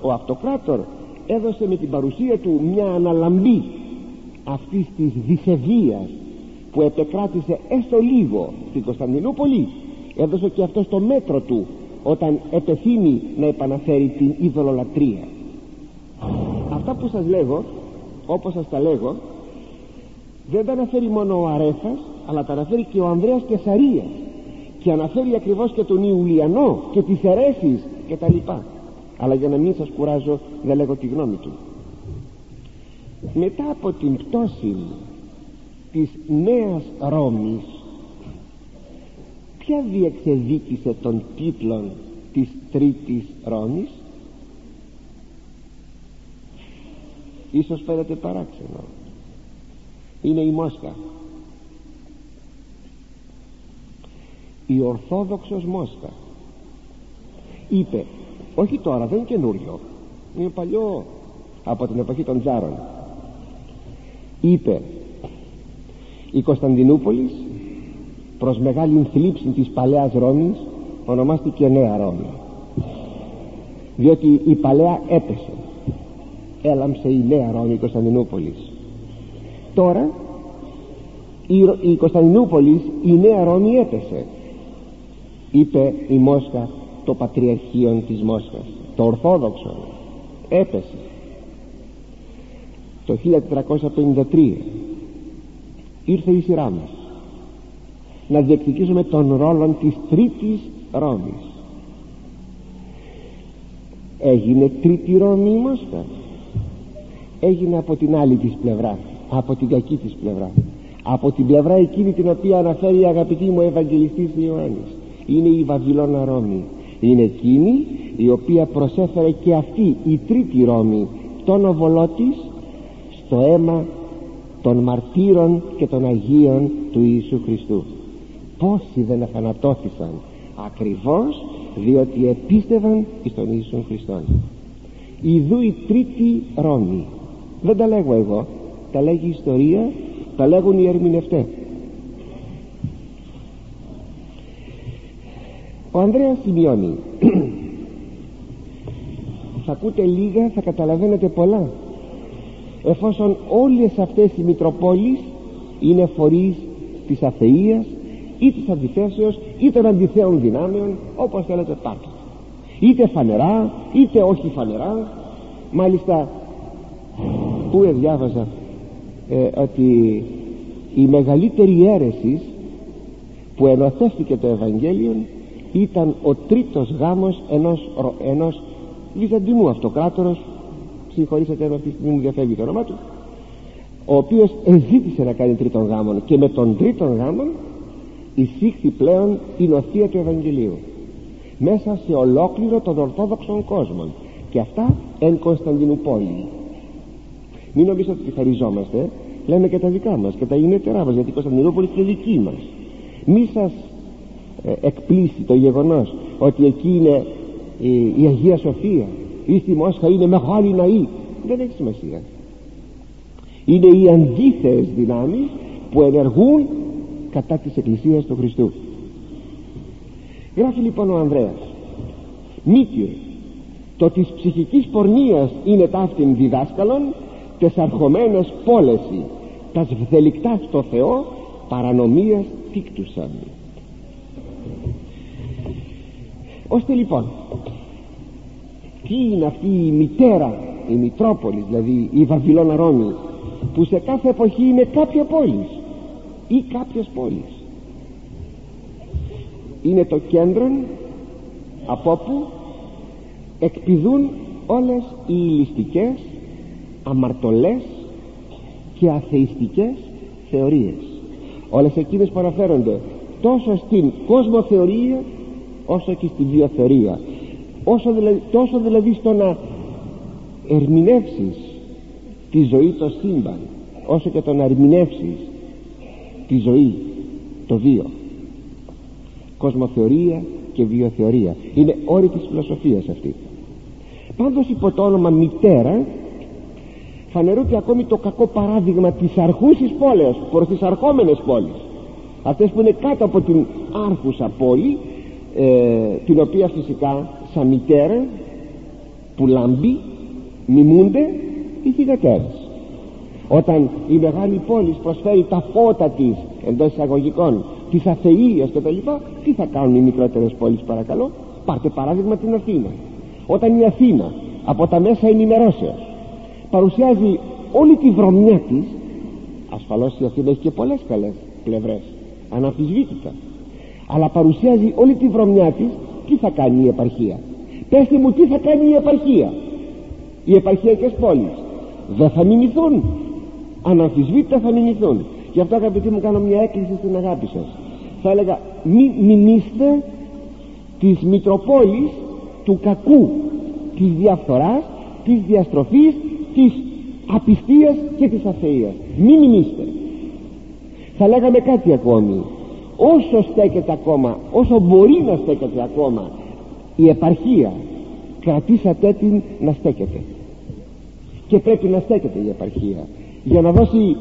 ο αυτοκράτορ έδωσε με την παρουσία του μια αναλαμπή αυτής της δυσεβίας που επεκράτησε έστω λίγο στην Κωνσταντινούπολη έδωσε και αυτό το μέτρο του όταν επεθύμει να επαναφέρει την ειδωλολατρία αυτά που σας λέγω όπως σας τα λέγω δεν τα αναφέρει μόνο ο Αρέφας αλλά τα αναφέρει και ο Ανδρέας Κεσαρίας. Και αναφέρει ακριβώς και τον Ιουλιανό και τις αιρέσεις και τα λοιπά. Αλλά για να μην σας κουράζω δεν λέγω τη γνώμη του μετά από την πτώση της νέας Ρώμης ποια διεξεδίκησε των τίτλων της τρίτης Ρώμης; Ίσως φαίνεται παράξενο. Είναι η Μόσχα. Η Ορθόδοξος Μόσχα. Είπε όχι τώρα δεν είναι καινούριο. Είναι παλιό από την εποχή των Τζάρων είπε η Κωνσταντινούπολης προς μεγάλη θλίψη της παλαιάς Ρώμης ονομάστηκε Νέα Ρώμη διότι η παλαιά έπεσε έλαμψε η Νέα Ρώμη η Κωνσταντινούπολης τώρα η, η Κωνσταντινούπολης η Νέα Ρώμη έπεσε είπε η Μόσχα το Πατριαρχείο της Μόσχας το Ορθόδοξο έπεσε το 1453 ήρθε η σειρά μας. Να διεκδικήσουμε τον ρόλο της τρίτης Ρώμης. Έγινε τρίτη Ρώμη η Μόσχα. Έγινε από την άλλη της πλευρά από την κακή της πλευρά. Από την πλευρά εκείνη την οποία αναφέρει η αγαπητή μου Ευαγγελιστής Ιωάννης. Είναι η Βαβυλώνα Ρώμη. Είναι εκείνη η οποία προσέφερε και αυτή η τρίτη Ρώμη τον οβολό της στο αίμα των μαρτύρων και των Αγίων του Ιησού Χριστού. Πόσοι δεν αθανατώθησαν ακριβώς διότι επίστευαν στον Ιησού Χριστό Ιδού η τρίτη Ρώμη. Δεν τα λέγω εγώ. Τα λέγει η ιστορία. Τα λέγουν οι ερμηνευτές. Ο Ανδρέας σημειώνει. Θα ακούτε λίγα θα καταλαβαίνετε πολλά εφόσον όλες αυτές οι Μητροπόλεις είναι φορείς της αθείας ή της αντιθέσεως ή των αντιθέων δυνάμεων όπως θέλετε πάρτε είτε φανερά είτε όχι φανερά. Μάλιστα που διάβαζα ε, ότι η μεγαλύτερη αίρεση που ενωθέθηκε το Ευαγγέλιο ήταν ο τρίτος γάμος ενός, ενός Βυζαντινού αυτοκράτορος συγχωρήσατε με αυτή τη στιγμή μου διαφεύγει το όνομα τους ο οποίος εζήτησε να κάνει τρίτον γάμον και με τον τρίτον γάμον εισήχθη πλέον η νοθεία του Ευαγγελίου μέσα σε ολόκληρο τον Ορθόδοξο κόσμο. Και αυτά εν Κωνσταντινούπολη. Μην νομίζετε ότι χαριζόμαστε λέμε και τα δικά μας και τα γενέτερά μας γιατί η Κωνσταντινούπολη είναι δική μας. Μη σας ε, εκπλήσει το γεγονός ότι εκεί είναι η, η Αγία Σοφία ή στη Μόσχα είναι μεγάλη ναή. Δεν έχει σημασία. Είναι οι αντίθεες δυνάμεις που ενεργούν κατά της Εκκλησίας του Χριστού. Γράφει λοιπόν ο Ανδρέας Μήκυρ το της ψυχικής πορνείας είναι ταύτην διδάσκαλον τες αρχομένες πόλεση τας βδελικτάς στο Θεό παρανομίας τίκτουσαν ώστε λοιπόν τι είναι αυτή η μητέρα η Μητρόπολη δηλαδή η Βαβυλώνα Ρώμη που σε κάθε εποχή είναι κάποια πόλης ή κάποιες πόλεις. Είναι το κέντρο από όπου εκπηδούν όλες οι ληστικές αμαρτωλές και αθεϊστικές θεωρίες. Όλες εκείνες που αναφέρονται τόσο στην κοσμοθεωρία όσο και στην βιοθεωρία όσο δηλαδή, τόσο δηλαδή στο να ερμηνεύσεις τη ζωή το σύμπαν όσο και τον αρμηνεύσεις τη ζωή το βίο κοσμοθεωρία και βιοθεωρία. Είναι όρη της φιλοσοφίας αυτή. Πάντως υπό το όνομα μητέρα φανερούται ακόμη το κακό παράδειγμα της αρχούσης πόλεως προς τις αρχόμενες πόλεις. Αυτές που είναι κάτω από την άρχουσα πόλη ε, την οποία φυσικά σαν μητέρα που λάμπει μιμούνται οι θυγατέρες όταν η μεγάλη πόλη προσφέρει τα φώτα της εντός εισαγωγικών της αθείας και τα λοιπά τι θα κάνουν οι μικρότερες πόλεις παρακαλώ; Πάρτε παράδειγμα την Αθήνα. Όταν η Αθήνα από τα μέσα ενημερώσεως παρουσιάζει όλη τη βρωμιά της ασφαλώς η Αθήνα έχει και πολλές καλές πλευρές αναμφισβήτητα αλλά παρουσιάζει όλη τη βρωμιά της τι θα κάνει η επαρχία; Πέστε μου τι θα κάνει η επαρχία; Οι επαρχιακές πόλεις δεν θα μιμηθούν. Αναμφισβήτητα θα μιμηθούν. Γι' αυτό αγαπητοί μου κάνω μια έκκληση στην αγάπη σας. Θα έλεγα μη μιμήστε της Μητροπόλης του κακού της διαφθοράς της διαστροφής της απιστίας και της αθείας μη μιμήστε. Θα λέγαμε κάτι ακόμη όσο στέκεται ακόμα όσο μπορεί να στέκεται ακόμα η επαρχία κρατήσατε την να στέκεται. Και πρέπει να στέκεται η επαρχία για να δώσει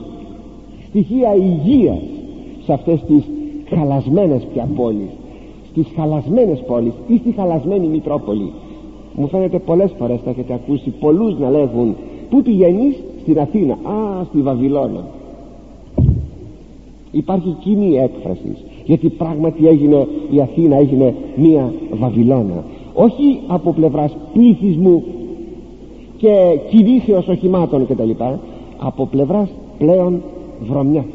στοιχεία υγείας σε αυτές τις χαλασμένες πια πόλεις στις χαλασμένες πόλεις ή στη χαλασμένη Μητρόπολη. Μου φαίνεται πολλές φορές τα έχετε ακούσει πολλούς να λέγουν πού πηγαίνεις στην Αθήνα α στη Βαβυλώνα. Υπάρχει κοινή έκφραση γιατί πράγματι έγινε η Αθήνα έγινε μία Βαβυλώνα. Όχι από πλευράς πληθυσμού και κινήσεως οχημάτων κτλ από πλευράς πλέον βρωμιάς.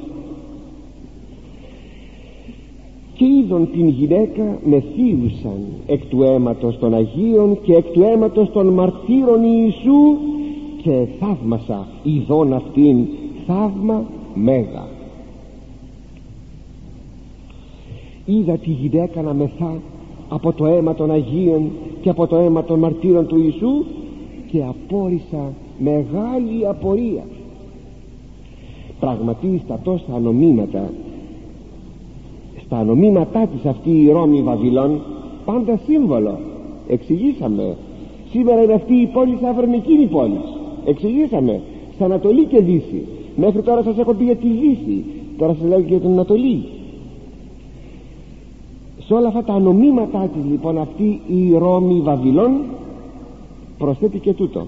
Και είδον την γυναίκα μεθύουσαν εκ του αίματος των Αγίων και εκ του αίματος των μαρτύρων Ιησού και θαύμασα ειδών αυτήν θαύμα μέγα είδα τη γυναίκα να μεθά από το αίμα των Αγίων και από το αίμα των μαρτύρων του Ιησού και απόρρισα μεγάλη απορία. Πραγματί στα τόσα νομίματα στα νομίματά της αυτή η Ρώμη Βαβυλών πάντα σύμβολο. Εξηγήσαμε. Σήμερα είναι αυτή η πόλη σαν η πόλης. Εξηγήσαμε. Στα Ανατολή και Δύση. Μέχρι τώρα σας έχω πει για τη Δύση. Τώρα σας λέω και για την Ανατολή σε όλα αυτά τα νομίματά της λοιπόν αυτή η Ρώμη Βαβυλών προσθέτει και τούτο.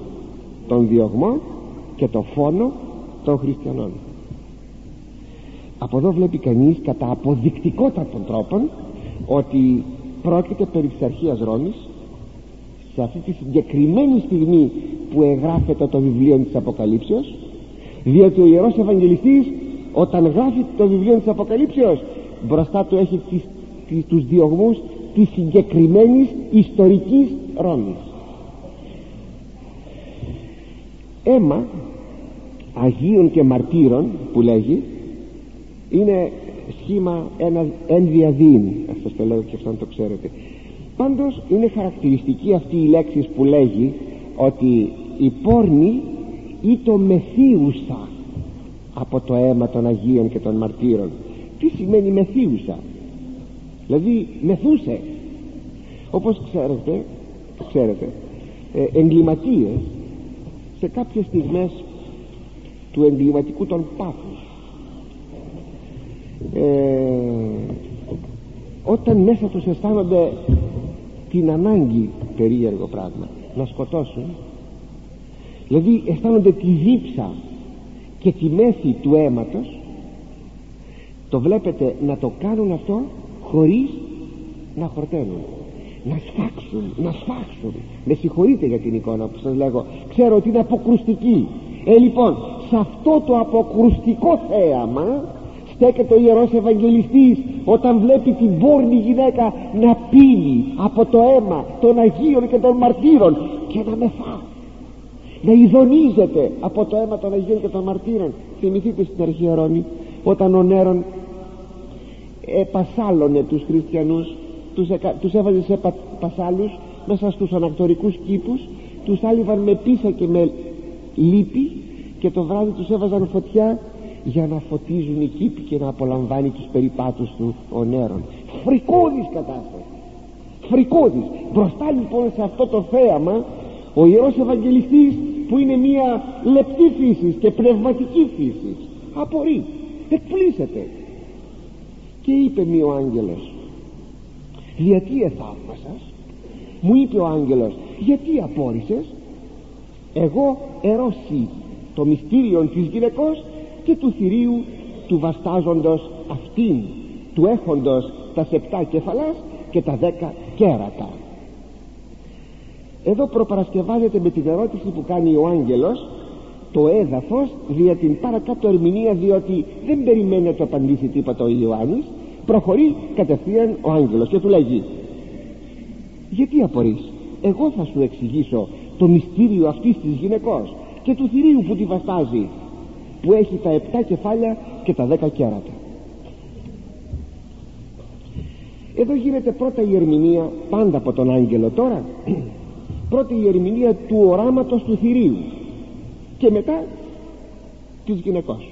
Τον διωγμό και το φόνο των χριστιανών. Από εδώ βλέπει κανείς κατά αποδεικτικότητα των τρόπων ότι πρόκειται περί της αρχαίας Ρώμης σε αυτή τη συγκεκριμένη στιγμή που εγγράφεται το βιβλίο της Αποκαλύψεως διότι ο Ιερός Ευαγγελιστής όταν γράφει το βιβλίο της Αποκαλύψεως μπροστά του έχει τις, τις, τους διωγμούς της συγκεκριμένης ιστορικής Ρώμης. Αίμα Αγίων και Μαρτύρων που λέγει είναι σχήμα ένας ένδια δίν αυτό το λέω και αυτό να το ξέρετε. Πάντως είναι χαρακτηριστική αυτή η λέξη που λέγει ότι η πόρνη ή το μεθύουσα από το αίμα των Αγίων και των Μαρτύρων. Τι σημαίνει μεθύουσα; Δηλαδή μεθούσε. Όπως ξέρετε ξέρετε ε, εγκληματίες σε κάποιες στιγμές του εγκληματικού των πάθους ε, όταν μέσα τους αισθάνονται την ανάγκη περίεργο πράγμα να σκοτώσουν δηλαδή αισθάνονται τη δίψα και τη μέθη του αίματος το βλέπετε να το κάνουν αυτό χωρίς να χορταίνουν. Να σφάξουν, να σφάξουν. Με συγχωρείτε για την εικόνα που σας λέγω. Ξέρω ότι είναι αποκρουστική. Ε λοιπόν σε αυτό το αποκρουστικό θέαμα στέκεται ο Ιερός Ευαγγελιστής όταν βλέπει την πόρνη γυναίκα να πίνει από το αίμα των Αγίων και των Μαρτύρων και να μεθά να ειδονίζεται από το αίμα των Αγίων και των Μαρτύρων. Θυμηθείτε στην αρχαία Ρώμη όταν ο Νέρον επασάλωνε τους χριστιανούς τους, εκα, τους έβαζε σε πα, πασάλους μέσα στους ανακτορικούς κήπους τους άλυβαν με πίσα και με λύπη και το βράδυ τους έβαζαν φωτιά για να φωτίζουν οι κήποι και να απολαμβάνει τους περιπάτους του ο νερον φρικώδης κατάσταση. Φρικώδης. Μπροστά λοιπόν σε αυτό το θέαμα ο Ιερός Ευαγγελιστής που είναι μια λεπτή φύσης και πνευματική φύσης απορεί εκπλήσεται και είπε μη ο άγγελος γιατί εθαύμασας μου είπε ο άγγελος γιατί απόρρισες εγώ ερώσει το μυστήριο της γυναικός και του θηρίου του βαστάζοντος αυτήν του έχοντος τα σεπτά κεφαλάς και τα δέκα κέρατα εδώ προπαρασκευάζεται με την ερώτηση που κάνει ο άγγελος το έδαφος δια την παρακάτω ερμηνεία διότι δεν περιμένει να το απαντήσει τίποτα ο Ιωάννης προχωρεί κατευθείαν ο άγγελος και του λέγει γιατί απορείς εγώ θα σου εξηγήσω το μυστήριο αυτής της γυναικός και του θηρίου που τη βαστάζει που έχει τα επτά κεφάλια και τα δέκα κέρατα εδώ γίνεται πρώτα η ερμηνεία πάντα από τον άγγελο. Τώρα πρώτη η ερμηνεία του οράματος του θηρίου και μετά της γυναικός.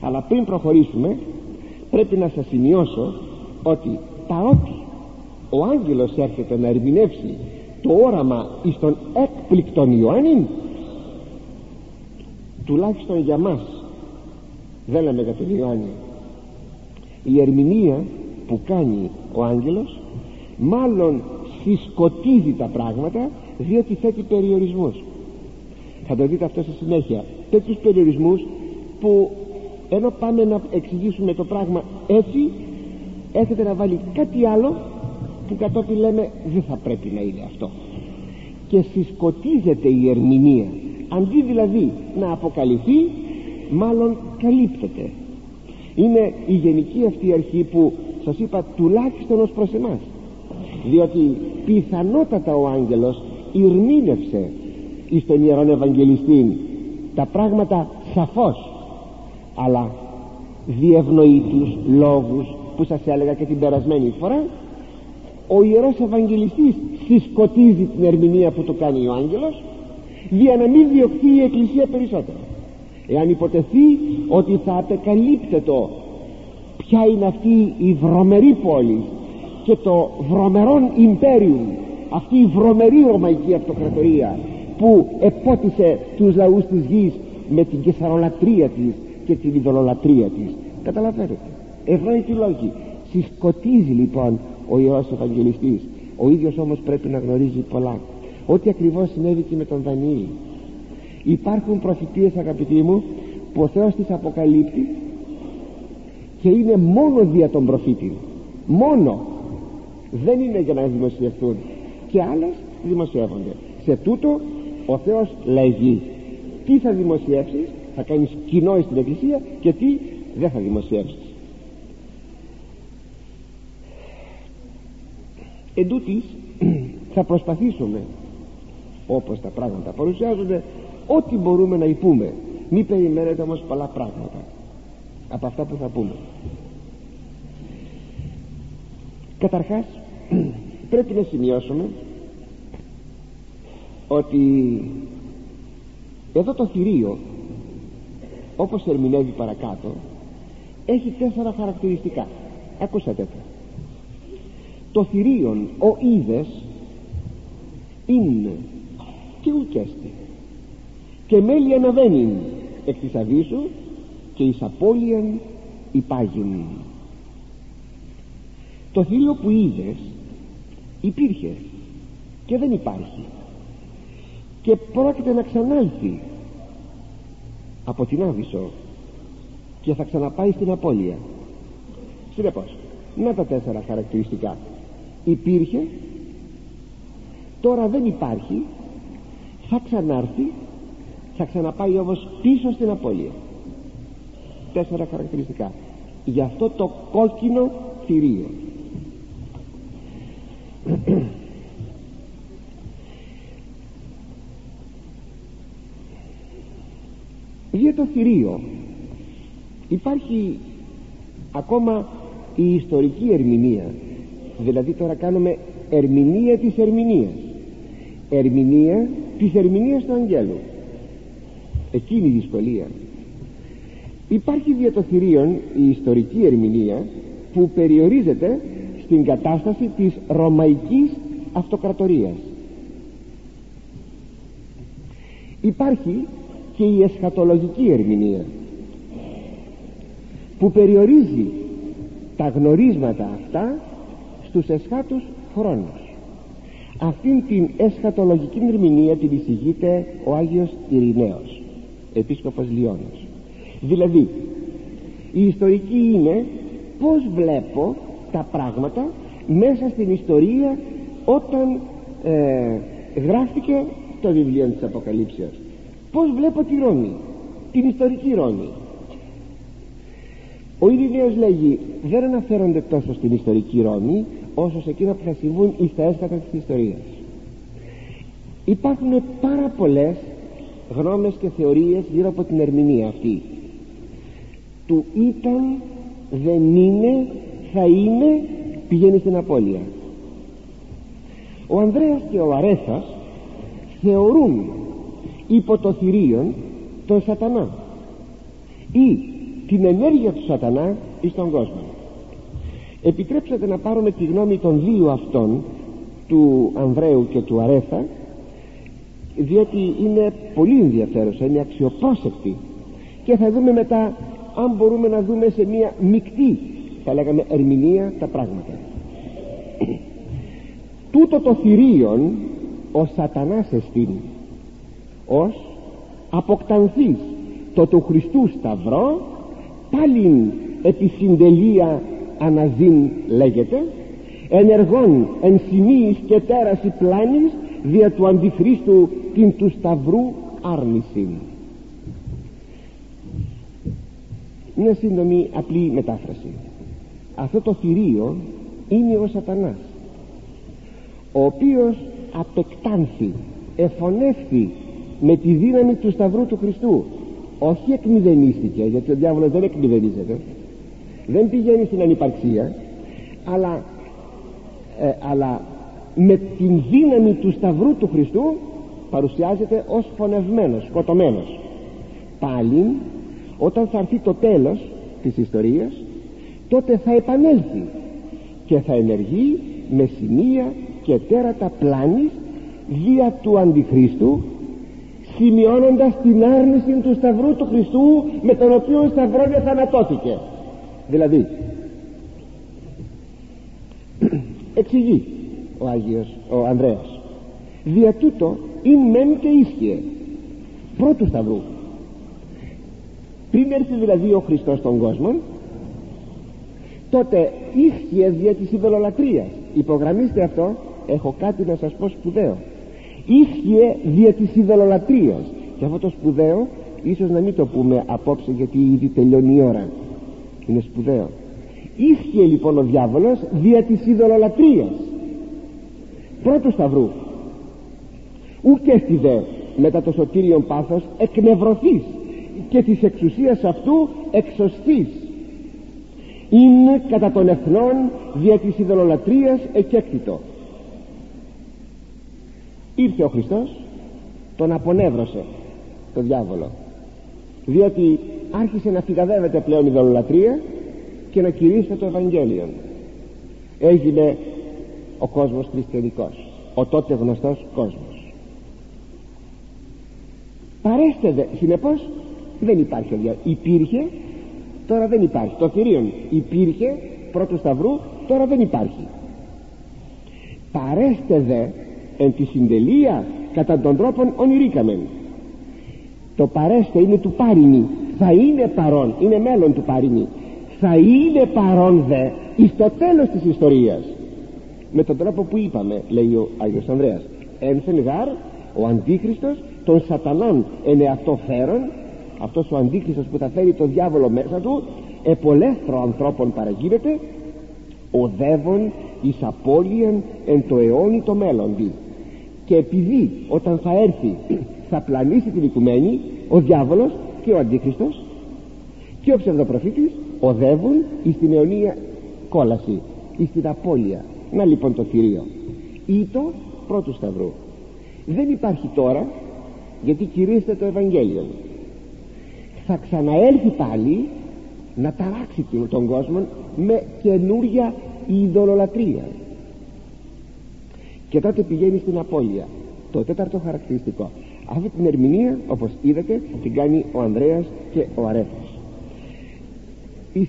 Αλλά πριν προχωρήσουμε πρέπει να σας σημειώσω ότι παρότι ο άγγελος έρχεται να ερμηνεύσει το όραμα εις τον έκπληκτον Ιωάννη τουλάχιστον για μας δεν λέμε για τον Ιωάννη. Η ερμηνεία που κάνει ο άγγελος μάλλον συσκοτίζει τα πράγματα διότι θέτει περιορισμούς. Θα το δείτε αυτό στη συνέχεια. Τέτοιους περιορισμούς που ενώ πάμε να εξηγήσουμε το πράγμα έτσι έρχεται να βάλει κάτι άλλο που κατόπιν λέμε δεν θα πρέπει να είναι αυτό. Και συσκοτίζεται η ερμηνεία. Αντί δηλαδή να αποκαλυφθεί μάλλον καλύπτεται. Είναι η γενική αυτή αρχή που σας είπα τουλάχιστον ως προς εμάς. Διότι πιθανότατα ο άγγελος ηρμήνευσε εις τον Ιερόν Ευαγγελιστή τα πράγματα σαφώς αλλά διευνοήτους λόγους που σας έλεγα και την περασμένη φορά ο Ιερός Ευαγγελιστής συσκοτίζει την ερμηνεία που το κάνει ο άγγελος για να μην διωχθεί η Εκκλησία περισσότερο. Εάν υποτεθεί ότι θα απεκαλύπτεται ποια είναι αυτή η βρωμερή πόλη και το βρωμερόν Ιμπέριου αυτή η βρωμερή Ρωμαϊκή Αυτοκρατορία που επότισε τους λαούς της γης με την κεσαρολατρία της και την ειδωλολατρία της. Καταλαβαίνετε. Ευρώνει λόγη συσκοτίζει λοιπόν ο Ιερός Ευαγγελιστής. Ο ίδιος όμως πρέπει να γνωρίζει πολλά. Ό,τι ακριβώς συνέβη και με τον Δανιήλ. Υπάρχουν προφητείες αγαπητοί μου που ο Θεός τις αποκαλύπτει και είναι μόνο δια των προφήτη μόνο. Δεν είναι για να δημοσιευτούν και άλλες δημοσιεύονται. Σε τούτο ο Θεός λέγει τι θα δημοσιεύσεις; Θα κάνεις κοινό στην εκκλησία και τι δεν θα δημοσιεύσεις. Εν τούτης, θα προσπαθήσουμε όπως τα πράγματα παρουσιάζονται ό,τι μπορούμε να υπούμε. Μη περιμένετε όμως πολλά πράγματα από αυτά που θα πούμε. Καταρχάς πρέπει να σημειώσουμε ότι εδώ το θηρίο όπως ερμηνεύει παρακάτω έχει τέσσερα χαρακτηριστικά. Ακούσατε τα το θηρίον ο είδες είναι και ουκέστη και μέλη αναβαίνουν εκ της αβίσου και εις απώλειαν υπάγιν το θηρίο που είδες υπήρχε και δεν υπάρχει. Και πρόκειται να ξανάλθει από την Άβυσσο και θα ξαναπάει στην απώλεια. Συνεπώς να τα τέσσερα χαρακτηριστικά. Υπήρχε τώρα δεν υπάρχει θα ξανάρθει θα ξαναπάει όμως πίσω στην απώλεια. Τέσσερα χαρακτηριστικά. Γι' αυτό το κόκκινο θηρίο για το θηρίο. Υπάρχει ακόμα η ιστορική ερμηνεία. Δηλαδή τώρα κάνουμε ερμηνεία της ερμηνείας. Ερμηνεία της ερμηνείας του αγγέλου. Εκείνη η δυσκολία. Υπάρχει δια το θηρίων η ιστορική ερμηνεία που περιορίζεται στην κατάσταση της ρωμαϊκής αυτοκρατορίας. Υπάρχει και η εσχατολογική ερμηνεία που περιορίζει τα γνωρίσματα αυτά στους εσχάτους χρόνους. Αυτήν την εσχατολογική ερμηνεία την εισηγείται ο Άγιος Ειρηναίος επίσκοπος Λιώνος δηλαδή η ιστορική είναι πως βλέπω τα πράγματα μέσα στην ιστορία όταν ε, γράφτηκε το βιβλίο της Αποκαλύψεως πως βλέπω τη Ρώμη την ιστορική Ρώμη. Ο Ειρηναίος λέγει δεν αναφέρονται τόσο στην ιστορική Ρώμη όσο σε εκείνα που θα συμβούν εις τα έσκατα της ιστορίας υπάρχουν πάρα πολλές γνώμες και θεωρίες γύρω από την ερμηνεία αυτή. Του ήταν δεν είναι θα είναι πηγαίνει στην απώλεια. Ο Ανδρέας και ο Αρέθας θεωρούν υπό το θηρίον τον σατανά ή την ενέργεια του σατανά εις τον κόσμο. Επιτρέψατε να πάρουμε τη γνώμη των δύο αυτών του Ανδρέου και του Αρέθα διότι είναι πολύ ενδιαφέρουσα είναι αξιοπρόσεκτη. Και θα δούμε μετά αν μπορούμε να δούμε σε μια μεικτή θα λέγαμε ερμηνεία τα πράγματα. Τούτο το θηρίον ο σατανάς εστίν ως αποκτανθείς. Το του Χριστού σταυρό πάλιν επί συντελεία αναζήν λέγεται ενεργών εν σημείης και τέραση πλάνης δια του αντιχρίστου την του σταυρού άρνηση μια σύντομη απλή μετάφραση. Αυτό το θηρίο είναι ο σατανάς ο οποίος απεκτάνθη εφωνεύθη με τη δύναμη του σταυρού του Χριστού. Όχι εκμηδενίστηκε γιατί ο διάβολος δεν εκμηδενίζεται. Δεν πηγαίνει στην ανυπαρξία αλλά, ε, αλλά με την δύναμη του σταυρού του Χριστού παρουσιάζεται ως φωνευμένος, σκοτωμένος. Πάλι όταν θα έρθει το τέλος της ιστορίας τότε θα επανέλθει και θα ενεργεί με σημεία και τέρατα πλάνης δια του Αντιχρίστου σημειώνοντας την άρνηση του Σταυρού του Χριστού με τον οποίο σταυρό θανατώθηκε. Δηλαδή εξηγεί ο Άγιος ο Ανδρέας. Δια τούτο ειν μεν και ίσχυε πρώτου Σταυρού πριν έρθει δηλαδή ο Χριστός στον κόσμο τότε ίσχυε δια της ειδωλολατρίας υπογραμμίστε αυτό έχω κάτι να σας πω σπουδαίο ίσχυε δια της ειδωλολατρίας και αυτό το σπουδαίο ίσως να μην το πούμε απόψε γιατί ήδη τελειώνει η ώρα. Είναι σπουδαίο. Ίσχυε λοιπόν ο διάβολος δια της ειδωλολατρίας πρώτου σταυρού. Ουκ στη δε μετά το σωτήριον πάθος εκνευρωθείς και της εξουσίας αυτού εξωστής είναι κατά των εθνών δια της ειδωλολατρίας εκέκτητο ήρθε ο Χριστός τον απονεύρωσε το διάβολο. Διότι άρχισε να φυγαδεύεται πλέον η δολολατρία και να κηρύσσεται το Ευαγγέλιο έγινε ο κόσμος χριστιανικός ο τότε γνωστός κόσμος. Παρέστε δε συνεπώς δεν υπάρχει ο υπήρχε τώρα δεν υπάρχει. Το θηρίον υπήρχε πρώτου σταυρού τώρα δεν υπάρχει. Παρέστε δε εν τη συντελεία κατά τον τρόπον ονειρήκαμεν το παρέστε είναι του πάρινη θα είναι παρόν είναι μέλλον του πάρινη θα είναι παρόν δε εις το τέλος της ιστορίας. Με τον τρόπο που είπαμε λέει ο Άγιος Ανδρέας ένθεν γάρ ο Αντίχριστος των σατανών εν εαυτό φέρον αυτός ο Αντίχριστος που θα φέρει το διάβολο μέσα του επολέθρο ανθρώπων παραγύρεται οδεύων εις απώλειαν εν το αιώνι το μέλλοντι και επειδή όταν θα έρθει θα πλανήσει την οικουμένη ο διάβολος και ο αντίχριστος και ο ψευδοπροφήτης οδεύουν εις την αιωνία κόλαση εις την απώλεια. Να λοιπόν το θηρίο ή το πρώτο σταυρού. Δεν υπάρχει τώρα γιατί κηρύσσεται το Ευαγγέλιο. Θα ξαναέλθει πάλι να ταράξει τον κόσμο με καινούρια ειδωλολατρία και τότε πηγαίνει στην απώλεια. Το τέταρτο χαρακτηριστικό. Αυτή την ερμηνεία όπως είδατε την κάνει ο Ανδρέας και ο Αρέφος.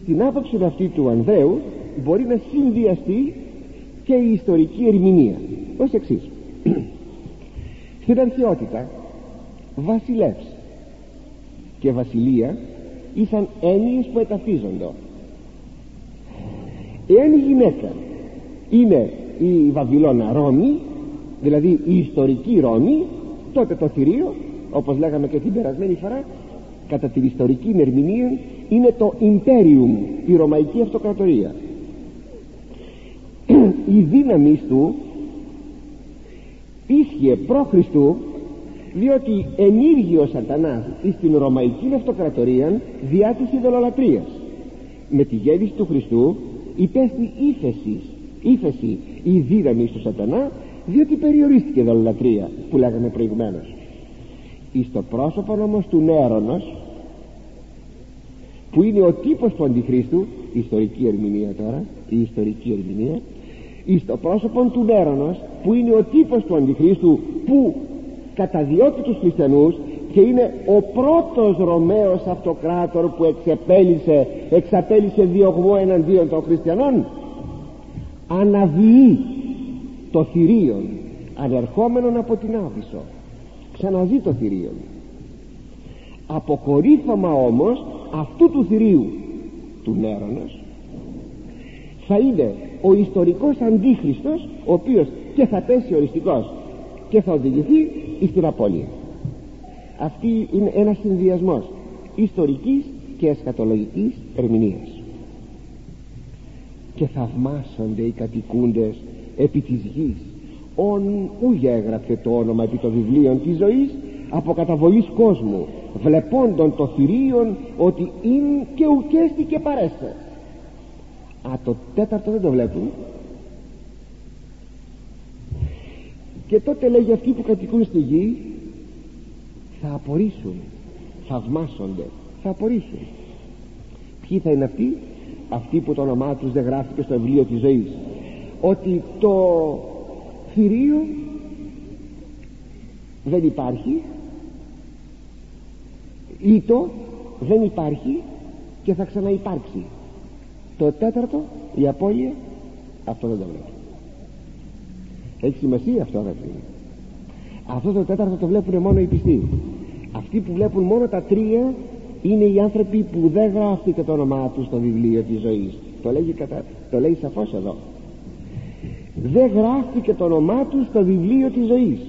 Στην άποψη αυτή του Ανδρέου μπορεί να συνδυαστεί και η ιστορική ερμηνεία. Ως εξής. Στην αρχαιότητα βασιλεύς και βασιλεία ήσαν έννοιες που εταφίζονται. Εάν η γυναίκα είναι η Βαβυλώνα Ρώμη δηλαδή η ιστορική Ρώμη τότε το θηρίο όπως λέγαμε και την περασμένη φορά κατά την ιστορική ερμηνεία είναι το Imperium η Ρωμαϊκή Αυτοκρατορία. Η δύναμη του ίσχυε προ Χριστού διότι ενήργει ο σατανάς στην Ρωμαϊκή Αυτοκρατορία διά της ειδωλολατρίας με τη γέννηση του Χριστού υπέστη ύφεση, ύφεση η δύναμη του σατανά διότι περιορίστηκε η ειδωλολατρία που λέγαμε προηγουμένως. Εις το πρόσωπο όμως του Νέρονος που είναι ο τύπος του Αντιχρίστου η ιστορική ερμηνεία τώρα η ιστορική ερμηνεία εις το πρόσωπο του Νέρονος που είναι ο τύπος του Αντιχρίστου που καταδιώκει τους χριστιανούς και είναι ο πρώτος Ρωμαίος αυτοκράτορ που εξεπέλυσε, εξαπέλυσε διωγμό εναντίον των χριστιανών αναβιεί το θηρίον ανερχόμενον από την Άβυσσο. Ξαναζεί το θηρίον. Αποκορύφωμα όμως αυτού του θηρίου του Νέρονος. Θα είναι ο ιστορικός αντίχριστος ο οποίος και θα πέσει οριστικός και θα οδηγηθεί στην απώλεια. Αυτή είναι ένας συνδυασμός ιστορικής και εσκατολογικής ερμηνείας και θαυμάσονται οι κατοικούντες επί της γης. Ον ούγε έγραψε το όνομα επί των βιβλίων της ζωής από καταβολής κόσμου βλεπόντων το θηρίον ότι είναι και ουκέστη και παρέστε. Α το τέταρτο δεν το βλέπουν. Και τότε λέγει αυτοί που κατοικούν στη γη θα απορρίσουν θαυμάσονται θα απορρίσουν ποιοι θα είναι αυτοί; Αυτοί που το όνομά τους δεν γράφηκε στο βιβλίο της ζωής. Ότι το θηρίο δεν υπάρχει ήτο δεν υπάρχει και θα ξαναυπάρξει. Το τέταρτο η απώλεια αυτό δεν το βλέπω. Έχει σημασία αυτό αγαπητοί αυτό το τέταρτο το βλέπουν μόνο οι πιστοί. Αυτοί που βλέπουν μόνο τα τρία είναι οι άνθρωποι που δεν γράφτηκε το όνομά τους στο βιβλίο της ζωής. Το λέει, κατα... το λέει σαφώς εδώ. Δεν γράφτηκε το όνομά τους στο βιβλίο της ζωής.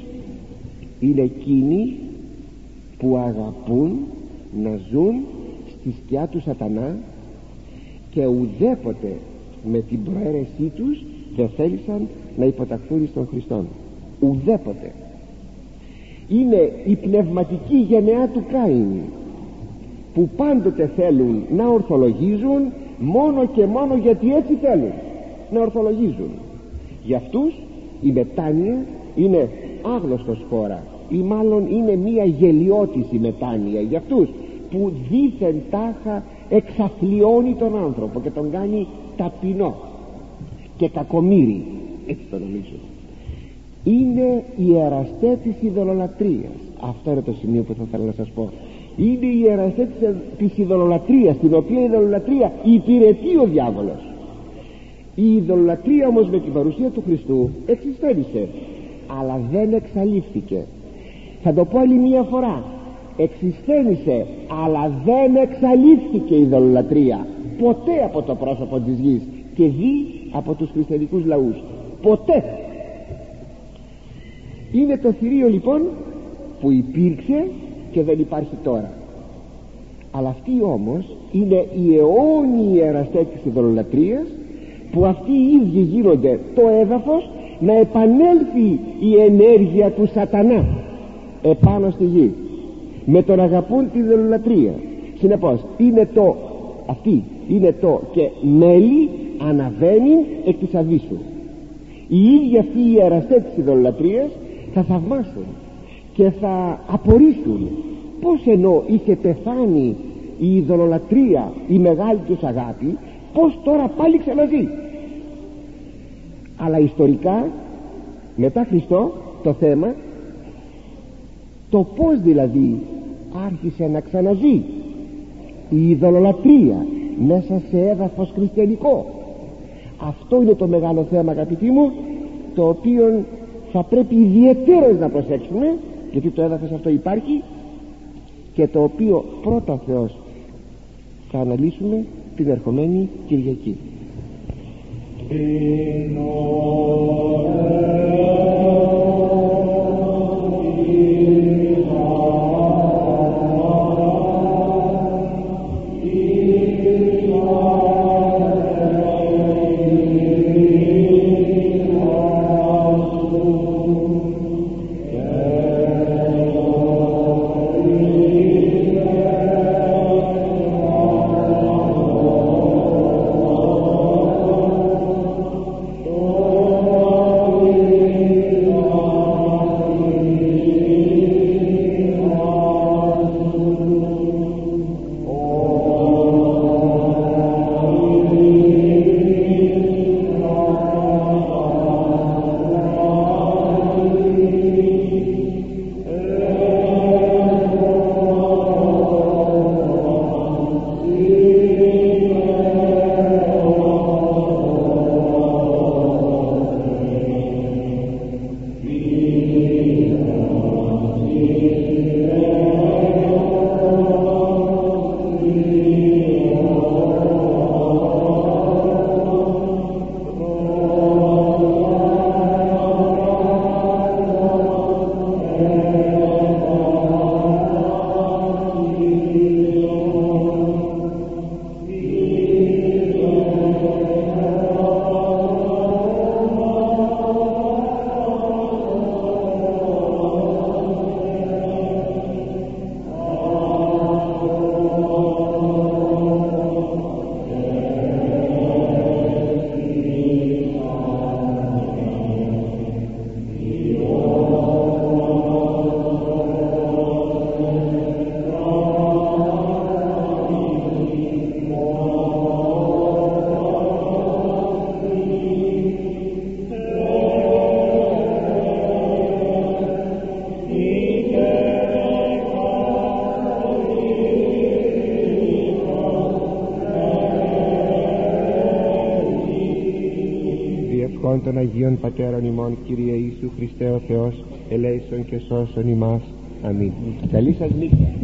Είναι εκείνοι που αγαπούν να ζουν στη σκιά του σατανά και ουδέποτε με την προαίρεσή τους δεν θέλησαν να υποταχθούν στον Χριστό ουδέποτε. Είναι η πνευματική γενεά του Κάιν που πάντοτε θέλουν να ορθολογίζουν μόνο και μόνο γιατί έτσι θέλουν να ορθολογίζουν. Για αυτούς η μετάνοια είναι άγνωστος χώρας ή μάλλον είναι μία γελιότηση μετάνοια. Για αυτούς που δίθεν τάχα εξαθλιώνει τον άνθρωπο και τον κάνει ταπεινό και κακομύρι. Έτσι το νομίζω. Είναι η εραστέ της ειδωλολατρίας αυτό είναι το σημείο που θα ήθελα να σας πω είναι η εραστέ της ειδωλολατρίας την οποία η ειδωλολατρία υπηρετεί ο διάβολος. Η ειδωλολατρία όμως με την παρουσία του Χριστού εξιστέρησε αλλά δεν εξαλείφθηκε. Θα το πω άλλη μία φορά. Εξισθένησε αλλά δεν εξαλείφθηκε η ειδωλολατρία ποτέ από το πρόσωπο της γης και δει από τους χριστιανικούς λαούς. Ποτέ. Είναι το θηρίο λοιπόν που υπήρξε και δεν υπάρχει τώρα. Αλλά αυτή όμως είναι η αιώνιοι εραστέ της ειδωλολατρίας που αυτοί οι ίδιοι γίνονται το έδαφος να επανέλθει η ενέργεια του σατανά επάνω στη γη. Με τον αγαπούν τη ειδωλολατρία συνεπώς είναι το αυτή είναι το και μέλη αναβαίνει εκ της αβύσσου. Οι ίδιοι αυτοί οι εραστέ της ειδωλολατρίας θα θαυμάσουν και θα απορρίσουν πως ενώ είχε πεθάνει η ειδωλολατρία η μεγάλη τους αγάπη πως τώρα πάλι ξαναζεί. Αλλά ιστορικά μετά Χριστό το θέμα το πως δηλαδή άρχισε να ξαναζεί η ειδωλολατρία μέσα σε έδαφος χριστιανικό. Αυτό είναι το μεγάλο θέμα αγαπητοί μου το οποίο θα πρέπει ιδιαίτερως να προσέξουμε γιατί το έδαφος αυτό υπάρχει και το οποίο πρώτα Θεός θα αναλύσουμε την ερχομένη Κυριακή Αγίων Πατέρων ημών Κύριε Ιησού Χριστέ ο Θεός ελέησον και σώσον ημάς. Αμήν. Καλή σας νύχτα